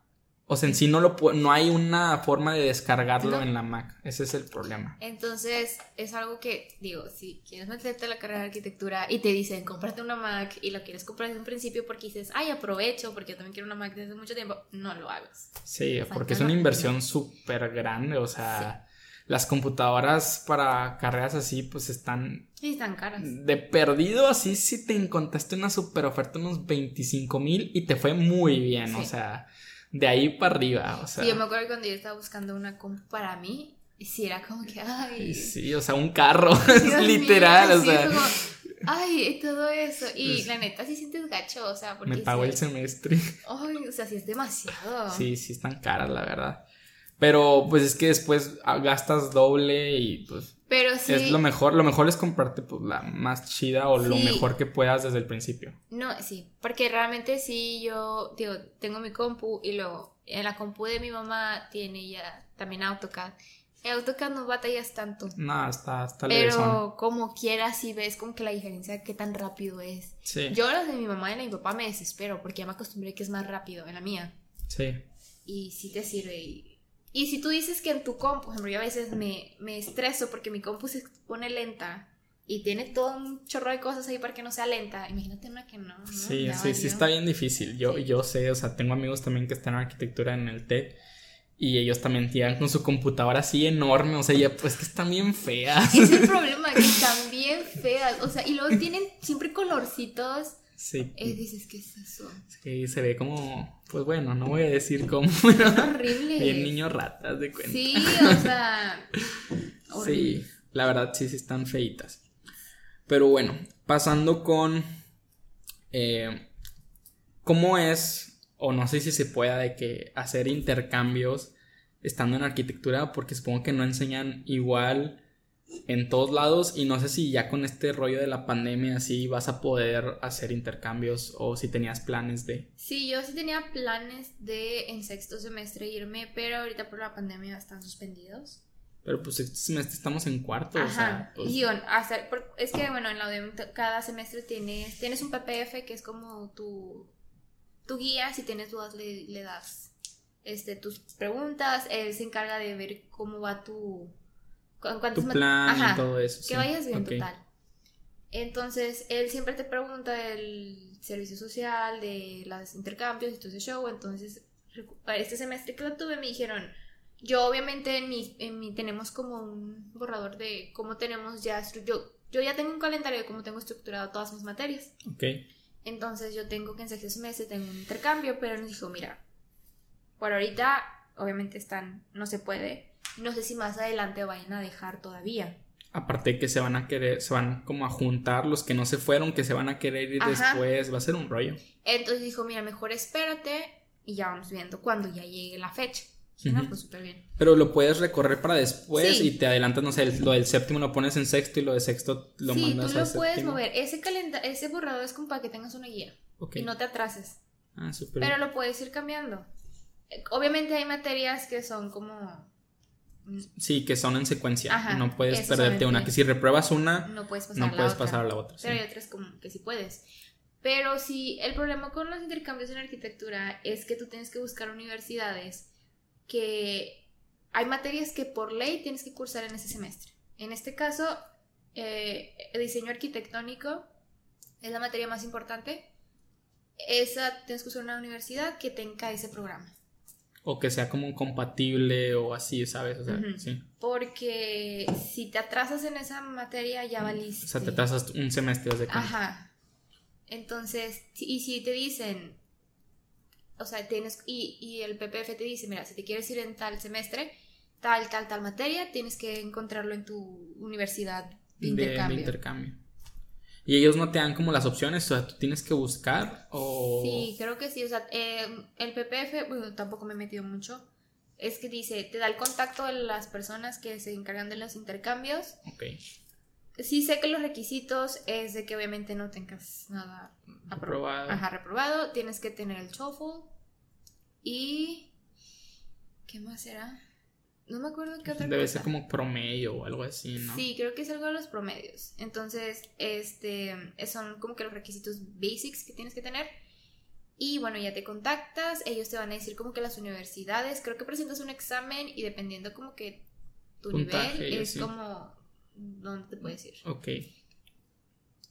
o sea, en sí no, lo no hay una forma de descargarlo en la Mac. Ese es el problema. Entonces, es algo que, digo, si quieres meterte a la carrera de arquitectura y te dicen, cómprate una Mac y lo quieres comprar desde un principio porque dices, ay, aprovecho porque yo también quiero una Mac desde mucho tiempo, no lo hagas. Sí, porque es una inversión súper grande. O sea, las computadoras para carreras así, pues están. Sí, están caras. De perdido, así si te encontraste una super oferta, unos 25 mil y te fue muy bien. O sea de ahí para arriba, o sea. Sí, yo me acuerdo cuando yo estaba buscando una compu para mí, sí era como que, ay. Sí, o sea, un carro, literal, o sea. ay, todo eso. Y la neta, sí sientes gacho, o sea, porque. Me pago el semestre. Ay, o sea, sí es demasiado. Sí, sí están caras, la verdad. Pero pues es que después gastas doble y pues pero sí. Es lo mejor, lo mejor es comprarte pues, la más chida o lo mejor que puedas desde el principio. No, sí, porque realmente sí yo, digo, tengo mi compu y lo en la compu de mi mamá tiene ya también AutoCAD. En AutoCAD no batallas tanto. No, está, está Pero como quieras, si ves como que la diferencia qué tan rápido es. Sí. Yo los de mi mamá y de mi papá me desespero porque ya me acostumbré que es más rápido en la mía. Sí. Y sí te sirve y y si tú dices que en tu compu, por ejemplo, yo a veces me, me estreso porque mi compu se pone lenta y tiene todo un chorro de cosas ahí para que no sea lenta. Imagínate una que no. Sí, sí, sí, está bien difícil. Yo, yo sé, o sea, tengo amigos también que están en arquitectura en el TED y ellos también tiran con su computadora así enorme, o sea, ya pues que están bien feas. Es el problema, que están bien feas, o sea, y luego tienen siempre colorcitos Sí. Y dices, ¿qué es eso? Sí, se ve como, pues bueno, no voy a decir cómo, pero... Horrible. Bien niño ratas de cuenta. Sí, o sea... sí, la verdad sí, sí están feitas. Pero bueno, pasando con... Eh, ¿Cómo es, o no sé si se pueda, de que hacer intercambios estando en arquitectura? Porque supongo que no enseñan igual en todos lados y no sé si ya con este rollo de la pandemia así vas a poder hacer intercambios o si tenías planes de... Sí, yo sí tenía planes de en sexto semestre irme, pero ahorita por la pandemia están suspendidos. Pero pues este semestre estamos en cuarto, o sea... Pues es que bueno, en la UDEM cada semestre tienes, tienes un PPF que es como tu, tu guía, si tienes dudas le, le das este, tus preguntas, él se encarga de ver cómo va tu tu plan y todo eso. Que vayas bien total. Entonces, él siempre te pregunta del servicio social, de los intercambios y todo ese show. Entonces, para este semestre que lo tuve, me dijeron, yo obviamente en mi, en mi tenemos como un borrador de cómo tenemos ya, yo, yo ya tengo un calendario de cómo tengo estructurado todas mis materias. Ok. Entonces yo tengo que en sexto semestre tengo un intercambio, pero nos dijo, mira, por ahorita obviamente están, no se puede, no sé si más adelante vayan a dejar todavía. Aparte que se van a querer, se van como a juntar los que no se fueron, que se van a querer ir después, va a ser un rollo. Entonces dijo, mira, mejor espérate y ya vamos viendo cuando ya llegue la fecha. no, pues súper bien. Pero lo puedes recorrer para después y te adelantas, no sé, lo del séptimo lo pones en sexto y lo de sexto lo sí, mandas tú lo puedes mover. Ese, ese borrador es como para que tengas una guía y no te atrases. Ah, súper Pero lo puedes ir cambiando. Obviamente hay materias que son como Sí, que son en secuencia. no puedes perderte una. Que si repruebas una, no puedes pasar, a, la otra. Pero hay otras como que sí puedes. Pero sí, el problema con los intercambios en arquitectura es que tú tienes que buscar universidades que hay materias que por ley tienes que cursar en ese semestre. En este caso, eh, el diseño arquitectónico es la materia más importante. Esa tienes que usar una universidad que tenga ese programa o que sea como compatible o así, ¿sabes? O sea, sí. Porque si te atrasas en esa materia ya valiste. O sea, te atrasas un semestre de Ajá. Entonces, y si te dicen, o sea, tienes, y, y el PPF te dice, mira, si te quieres ir en tal semestre, tal, tal, tal materia, tienes que encontrarlo en tu universidad de, intercambio. De intercambio. Y ellos no te dan como las opciones, o sea, tú tienes que buscar o... Sí, creo que sí, o sea, em, el PPF, bueno, tampoco me he metido mucho, es que dice, te da el contacto de las personas que se encargan de los intercambios. Ok. Sí sé que los requisitos es de que obviamente no tengas nada reprobado. Ajá, reprobado, tienes que tener el TOEFL y... ¿Qué más será? No me acuerdo qué otra Debe ser como promedio o algo así, ¿no? Sí, creo que es algo de los promedios. Entonces, este, son como que los requisitos basics que tienes que tener. Y bueno, ya te contactas, ellos te van a decir como que las universidades, creo que presentas un examen y dependiendo como que tu nivel es como dónde te puedes ir. Ok.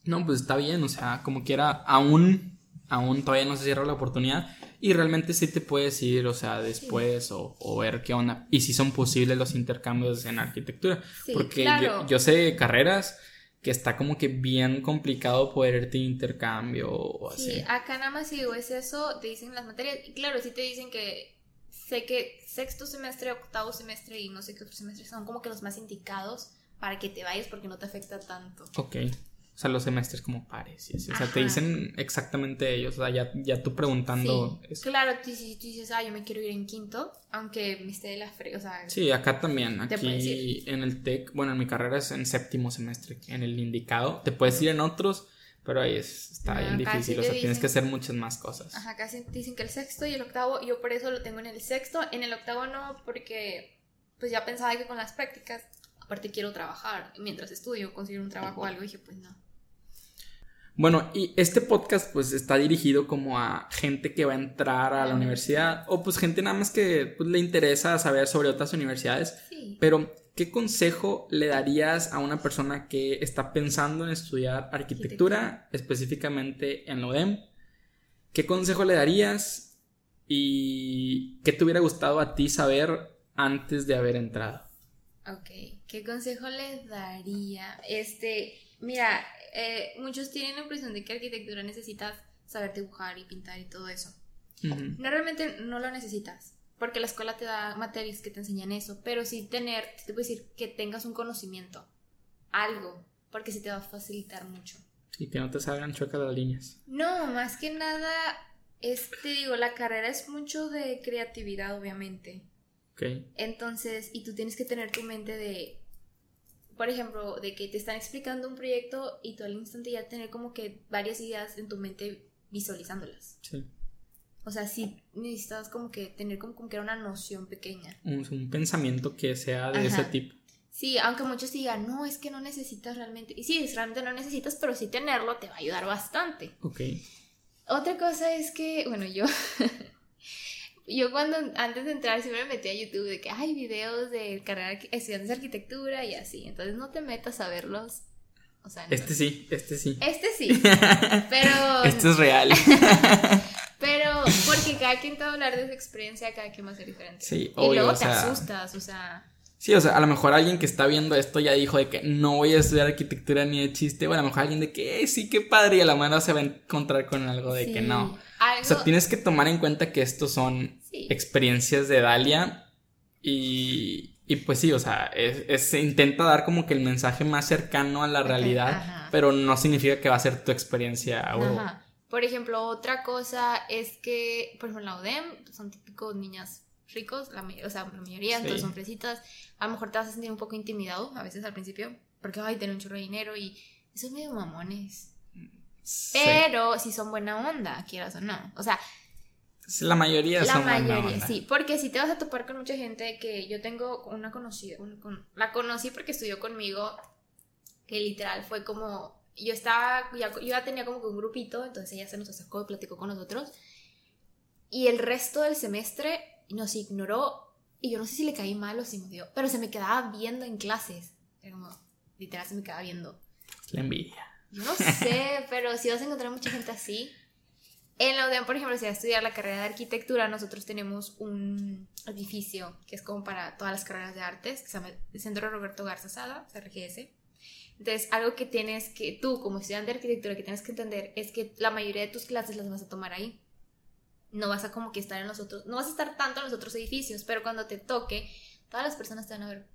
No, pues está bien, o sea, como quiera, aún, aún todavía no se cierra la oportunidad. Y realmente sí te puedes ir, o sea, después o, ver qué onda. Y si son posibles los intercambios en arquitectura. Porque yo, sé carreras que está como que bien complicado poder irte intercambio o así. Sí, acá nada más si es eso, te dicen las materias. Y claro, sí te dicen que sé que sexto semestre, octavo semestre y no sé qué otro semestre son como que los más indicados para que te vayas porque no te afecta tanto. Ok. O sea, los semestres como pares y así. O sea, te dicen exactamente ellos. O sea, ya, ya tú preguntando. Claro, tú, dices, ah, yo me quiero ir en quinto, aunque me esté de la frega. O sea, sí, acá también. Aquí en el TEC, bueno, en mi carrera es en séptimo semestre, en el indicado. Te puedes ir en otros, pero ahí está bien difícil. O sea, tienes que hacer muchas más cosas. Ajá, casi dicen que el sexto y el octavo, yo por eso lo tengo en el sexto. En el octavo no, porque pues ya pensaba que con las prácticas, aparte quiero trabajar. Mientras estudio, conseguir un trabajo o algo, dije, pues no. Bueno, y este podcast pues está dirigido como a gente que va a entrar a la universidad o pues gente nada más que pues, le interesa saber sobre otras universidades. Pero, ¿qué consejo le darías a una persona que está pensando en estudiar arquitectura, específicamente en la UDEM? ¿Qué consejo le darías y qué te hubiera gustado a ti saber antes de haber entrado? Ok, ¿qué consejo les daría? Este, mira, eh, muchos tienen la impresión de que arquitectura necesitas saber dibujar y pintar y todo eso. No, realmente no lo necesitas, porque la escuela te da materias que te enseñan eso, pero sí tener, te puedo decir, que tengas un conocimiento, algo, porque sí te va a facilitar mucho. Y que no te salgan chuecas las líneas. No, más que nada, este, digo, la carrera es mucho de creatividad, obviamente. Ok. Entonces, y tú tienes que tener tu mente de por ejemplo, de que te están explicando un proyecto y tú al instante ya tener como que varias ideas en tu mente visualizándolas. Sí. O sea, sí necesitas como que tener como, que era una noción pequeña. Un, pensamiento que sea de ese tipo. Sí, aunque muchos digan, no, es que no necesitas realmente. Y sí, realmente no necesitas, pero sí tenerlo te va a ayudar bastante. Ok. Otra cosa es que, bueno, yo yo cuando antes de entrar siempre me metí a YouTube de que hay videos de carrera estudiantes de arquitectura y así. Entonces no te metas a verlos. O sea, Este sí, este sí. Este sí. pero. Este es real. pero porque cada quien te va a hablar de su experiencia, cada quien va a ser diferente. Sí, y obvio, luego o te sea- asustas, o sea. Sí, o sea, a lo mejor alguien que está viendo esto ya dijo de que no voy a estudiar arquitectura ni de chiste. O a lo mejor alguien de que "Eh, sí, qué padre. Y a la mano se va a encontrar con algo de que no. Algo, O sea, tienes que tomar en cuenta que estos son Sí. experiencias de Dalia. Y, y pues sí, o sea, es, es- se intenta dar como que el mensaje más cercano a la realidad. ajá. Pero no significa que va a ser tu experiencia. Ajá. Por ejemplo, otra cosa es que, por ejemplo, en la UDEM son típicos niñas ricos, la, o sea, la mayoría, Sí. entonces son fresitas. A lo mejor te vas a sentir un poco intimidado a veces al principio, porque, ay, tener un chorro de dinero y esos medio mamones. Sí. Pero si son buena onda, quieras o no. O sea, La mayoría la son buena mayoría, onda. sí. Porque si te vas a topar con mucha gente que yo tengo una conocida, una con- la conocí porque estudió conmigo, que literal fue como, yo estaba, ya, yo ya tenía como que un grupito, entonces ella se nos acercó y platicó con nosotros. Y el resto del semestre nos ignoró y yo no sé si le caí mal o si me dio, pero se me quedaba viendo en clases. Era como, literal, se me quedaba viendo. La envidia. Yo no sé, pero si vas a encontrar mucha gente así. En la UDEM, por ejemplo, si vas a estudiar la carrera de arquitectura, nosotros tenemos un edificio que es como para todas las carreras de artes, que se llama el Centro Roberto Garza Sada, CRGS. Entonces, algo que tienes que, tú como estudiante de arquitectura, que tienes que entender es que la mayoría de tus clases las vas a tomar ahí. No vas a como que estar en los otros, no vas a estar tanto en los otros edificios, pero cuando te toque, todas las personas te van a ver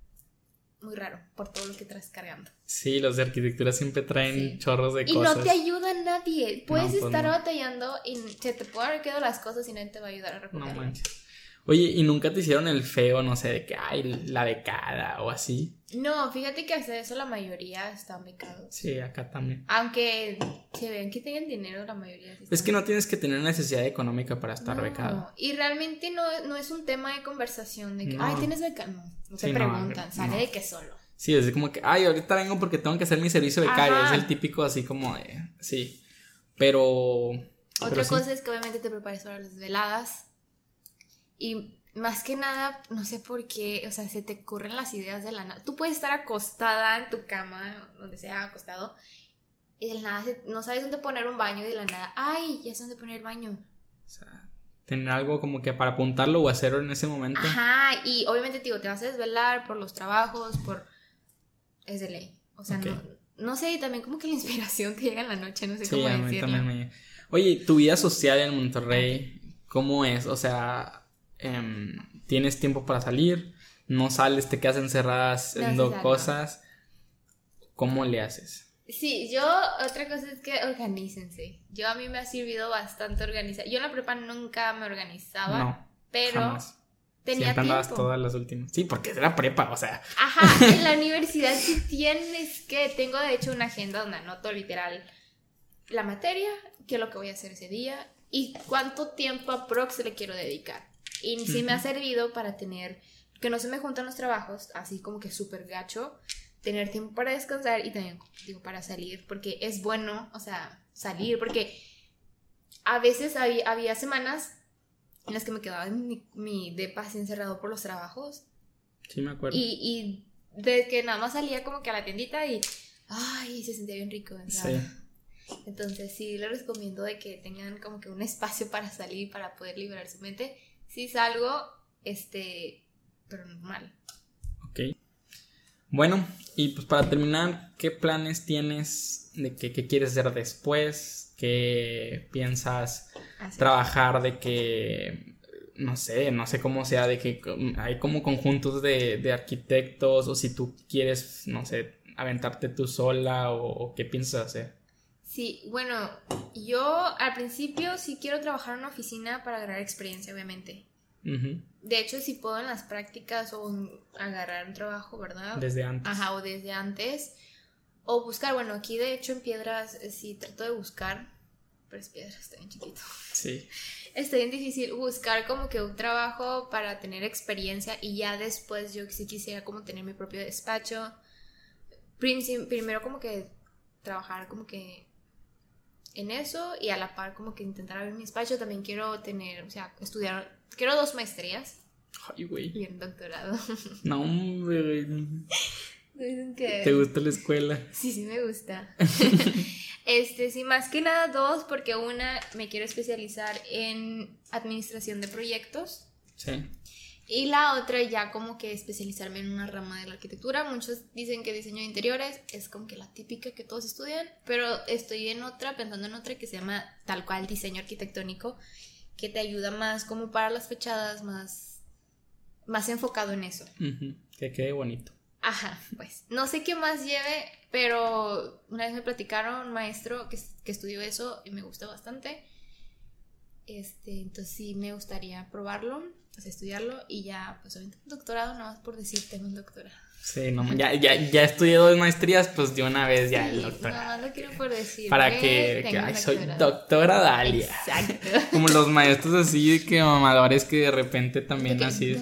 muy raro por todo lo que traes cargando. Sí, los de arquitectura siempre traen Sí. chorros de Y cosas. no te ayuda nadie. Puedes No, pues estar no. batallando y se te pueden haber quedado las cosas y nadie te va a ayudar a No recogerlo. manches. Oye, ¿y nunca te hicieron el feo, no sé, de que, ay, la becada o así? No, fíjate que hasta eso la mayoría están becados. Sí, acá también. Aunque se ven que tienen dinero, la mayoría sí Es que no tienes que tener necesidad económica para estar No, becado. Y realmente no, no es un tema de conversación de que, No. ay, tienes beca. No, no te Sí, no, preguntan, sale de que solo. Sí, es como que, ay, ahorita vengo porque tengo que hacer mi servicio becario. Ajá. Es el típico así como de, sí. Pero... Otra pero sí. cosa es que obviamente te prepares para las veladas. Y más que nada, no sé por qué, o sea, se te ocurren las ideas de la nada. Tú puedes estar acostada en tu cama, donde sea acostado, y de la nada no sabes dónde poner un baño, y de la nada, ay, ya sé dónde poner el baño. O sea, tener algo como que para apuntarlo o hacerlo en ese momento. Ajá, y obviamente, digo, te vas a desvelar por los trabajos, por. Es de ley. O sea, no, no sé, y también como que la inspiración te llega en la noche, no sé Sí, cómo a mí decirlo. también me... Oye, tu vida social en Monterrey, ¿cómo es? O sea, em, ¿tienes tiempo para salir? ¿No sales? ¿Te quedas encerrada haciendo cosas? ¿Cómo le haces? Sí, yo, otra cosa es que organícense. Yo a mí me ha servido bastante organizar. Yo en la prepa nunca me organizaba, no, pero jamás. tenía Siempre andabas tiempo. todas las últimas. Sí, porque es la prepa, o sea. Ajá, en la universidad sí tienes que, tengo de hecho una agenda donde anoto literal la materia, qué es lo que voy a hacer ese día y cuánto tiempo aprox le quiero dedicar. Y sí me ha servido para tener, que no se me juntan los trabajos, así como que súper gacho, tener tiempo para descansar y también, digo, para salir, porque es bueno, o sea, salir, porque a veces había, había semanas en las que me quedaba en mi, mi depa así encerrado por los trabajos Sí, me acuerdo. y, y de que nada más salía como que a la tiendita y. Ay, se sentía bien rico. Entonces sí les recomiendo de que tengan como que un espacio para salir, para poder liberar su mente. Sí salgo, este, pero normal. Ok. Bueno, y pues para terminar, ¿qué planes tienes de que, qué quieres hacer después? ¿Qué piensas Así. trabajar de que, no sé, no sé cómo sea, de que hay como conjuntos de, de arquitectos o si tú quieres, no sé, aventarte tú sola o, o qué piensas hacer? Sí, bueno, yo al principio sí quiero trabajar en una oficina para agarrar experiencia, obviamente. De hecho, si puedo en las prácticas o agarrar un trabajo, ¿verdad? Desde antes. Ajá, o desde antes. O buscar, bueno, aquí de hecho en Piedras eh, sí trato de buscar, pero es Piedras, está bien chiquito. Sí. Está bien difícil buscar como que un trabajo para tener experiencia y ya después yo sí quisiera como tener mi propio despacho. Prim- Primero como que trabajar como que en eso y a la par como que intentar abrir mi despacho. También quiero tener, o sea, estudiar, quiero dos maestrías Ay, güey. y un doctorado. No, hombre. Dicen que... ¿Te gusta la escuela? Sí, sí me gusta. este, sí, más que nada dos, porque una me quiero especializar en administración de proyectos. Sí. Y la otra ya como que especializarme en una rama de la arquitectura. Muchos dicen que diseño de interiores es como que la típica que todos estudian, pero estoy en otra, pensando en otra que se llama tal cual diseño arquitectónico, que te ayuda más como para las fechadas, más, más enfocado en eso. Que quede bonito. Ajá, pues no sé qué más lleve, pero una vez me platicaron un maestro que, que estudió eso y me gustó bastante. Este, entonces sí me gustaría probarlo, sea, estudiarlo y ya, pues obviamente un doctorado, nada más por decir, tengo un doctorado. Sí, no, ya, ya, ya estudié dos maestrías, pues de una vez ya el doctorado. Nada más lo quiero por decir. Para que, que, ay, soy doctora Dalia. Exacto. Como los maestros así de que mamadores que de repente también De así.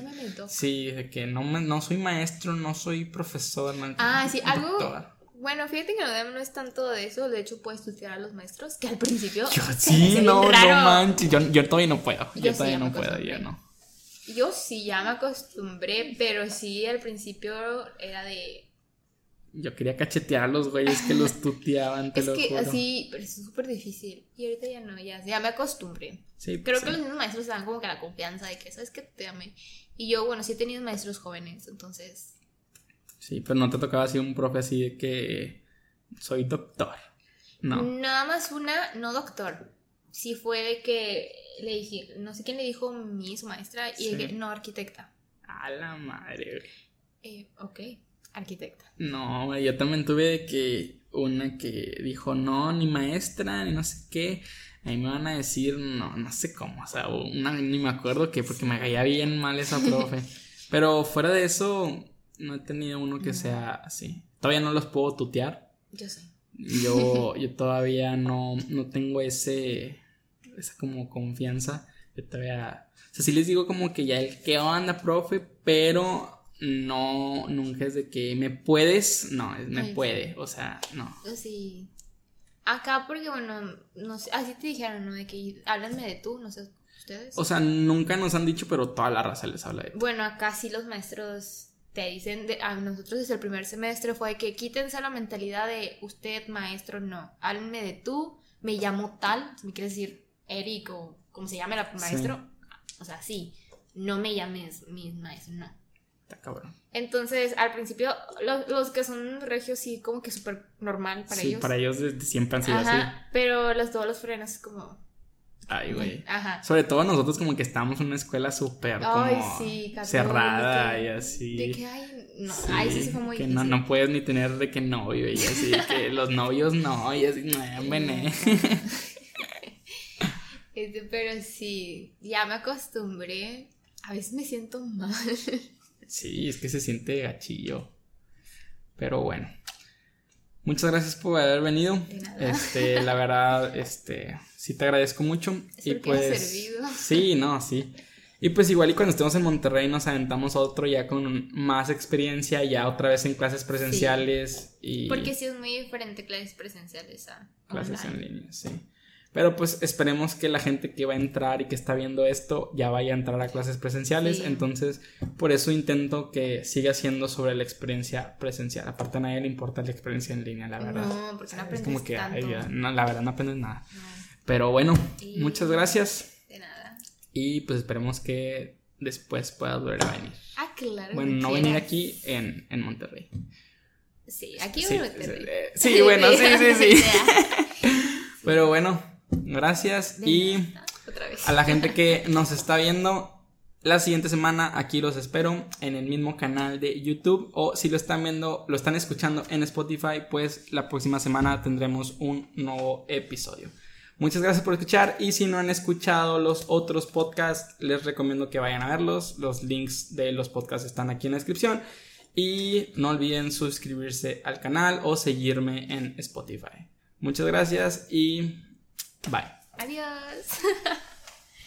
Sí, de que no, me- no soy maestro, no soy profesor. no- Ah, sí, algo. doctor. Bueno, fíjate que no, no es tanto de eso, de hecho puedes tutear a los maestros, que al principio. Yo, sí, no, no manches. Yo, yo todavía no puedo. Yo, todavía no puedo, yo no. Yo sí ya me acostumbré, pero sí al principio era de. Yo quería cachetear a los güeyes que los tuteaban, te Es lo que juro. así, pero es súper difícil. Y ahorita ya no, ya, ya me acostumbré. Sí, Creo que los mismos maestros dan como que la confianza de que, ¿sabes qué? Te amé. Y yo, bueno, sí he tenido maestros jóvenes, entonces. Sí, pero no te tocaba así un profe así de que soy doctor. No. Nada más una, no doctor. Sí fue de que le dije, no sé quién le dijo mi su maestra, y Sí. de que no arquitecta. A la madre. Eh, ok, arquitecta. No, yo también tuve de que una que dijo no, ni maestra, ni no sé qué. Ahí me van a decir, no, no sé cómo, o sea, una, ni me acuerdo qué, porque me caía bien mal esa profe. Pero fuera de eso, no he tenido uno que No. sea así. Todavía no los puedo tutear. Yo sé. Yo, yo todavía no, no tengo ese, esa como confianza. Yo todavía, o sea, sí les digo como que ya el qué onda, profe, pero no, nunca es de que me puedes, no, es me Ay, puede, o sea, no. Yo sí. Acá porque, bueno, no sé, así te dijeron, ¿no? De que háblenme de tú, no sé, ustedes. O sea, nunca nos han dicho, pero toda la raza les habla de Bueno, acá sí los maestros te dicen, de, a nosotros desde el primer semestre fue que quítense la mentalidad de usted, maestro, no. Háblenme de tú, me llamo tal, si me quieres decir Eric o como se llame el maestro. O sea, sí, no me llames mi maestro, no. Está cabrón. Entonces, al principio, los, los que son regios sí, como que súper normal para sí, ellos. para ellos siempre han sido así. Pero los, todos los frenos como... Ay, güey. Ajá. Sobre todo nosotros como que estamos en una escuela súper como Ay, sí, cerrada y así. De que, ay, no, ay, sí se fue muy que no, no puedes ni tener de que novio y así, que los novios no, y así, no, vene. Este, pero sí, ya me acostumbré. A veces me siento mal. Sí, es que se siente gachillo. Pero bueno. Muchas gracias por haber venido. De nada. Este, la verdad, este, sí te agradezco mucho. y Espero que haya pues. servido. Sí, no, sí. Y pues igual y cuando estemos en Monterrey nos aventamos otro ya con más experiencia, ya otra vez en clases presenciales y Porque sí es muy diferente clases presenciales a clases online. en línea, sí. Pero pues esperemos que la gente que va a entrar y que está viendo esto ya vaya a entrar a clases presenciales. Sí. Entonces, por eso intento que siga siendo sobre la experiencia presencial. Aparte a nadie le importa la experiencia en línea, la verdad. No, porque no es aprendes como que, tanto. no, la verdad no aprendes nada. No, Pero bueno, muchas gracias de nada. y pues esperemos que después puedas volver a venir. Ah, claro. Bueno, no quieras. venir aquí en, en Monterrey. Sí, aquí meter. sí, eh, sí, bueno, sí, sí, sí. Pero bueno, gracias De y nada, Otra vez. a la gente que nos está viendo. La siguiente semana aquí los espero en el mismo canal de YouTube o si lo están viendo, lo están escuchando en Spotify, pues la próxima semana tendremos un nuevo episodio. Muchas gracias por escuchar y si no han escuchado los otros podcasts, les recomiendo que vayan a verlos. Los links de los podcasts están aquí en la descripción y no olviden suscribirse al canal o seguirme en Spotify. Muchas gracias y bye. Adiós.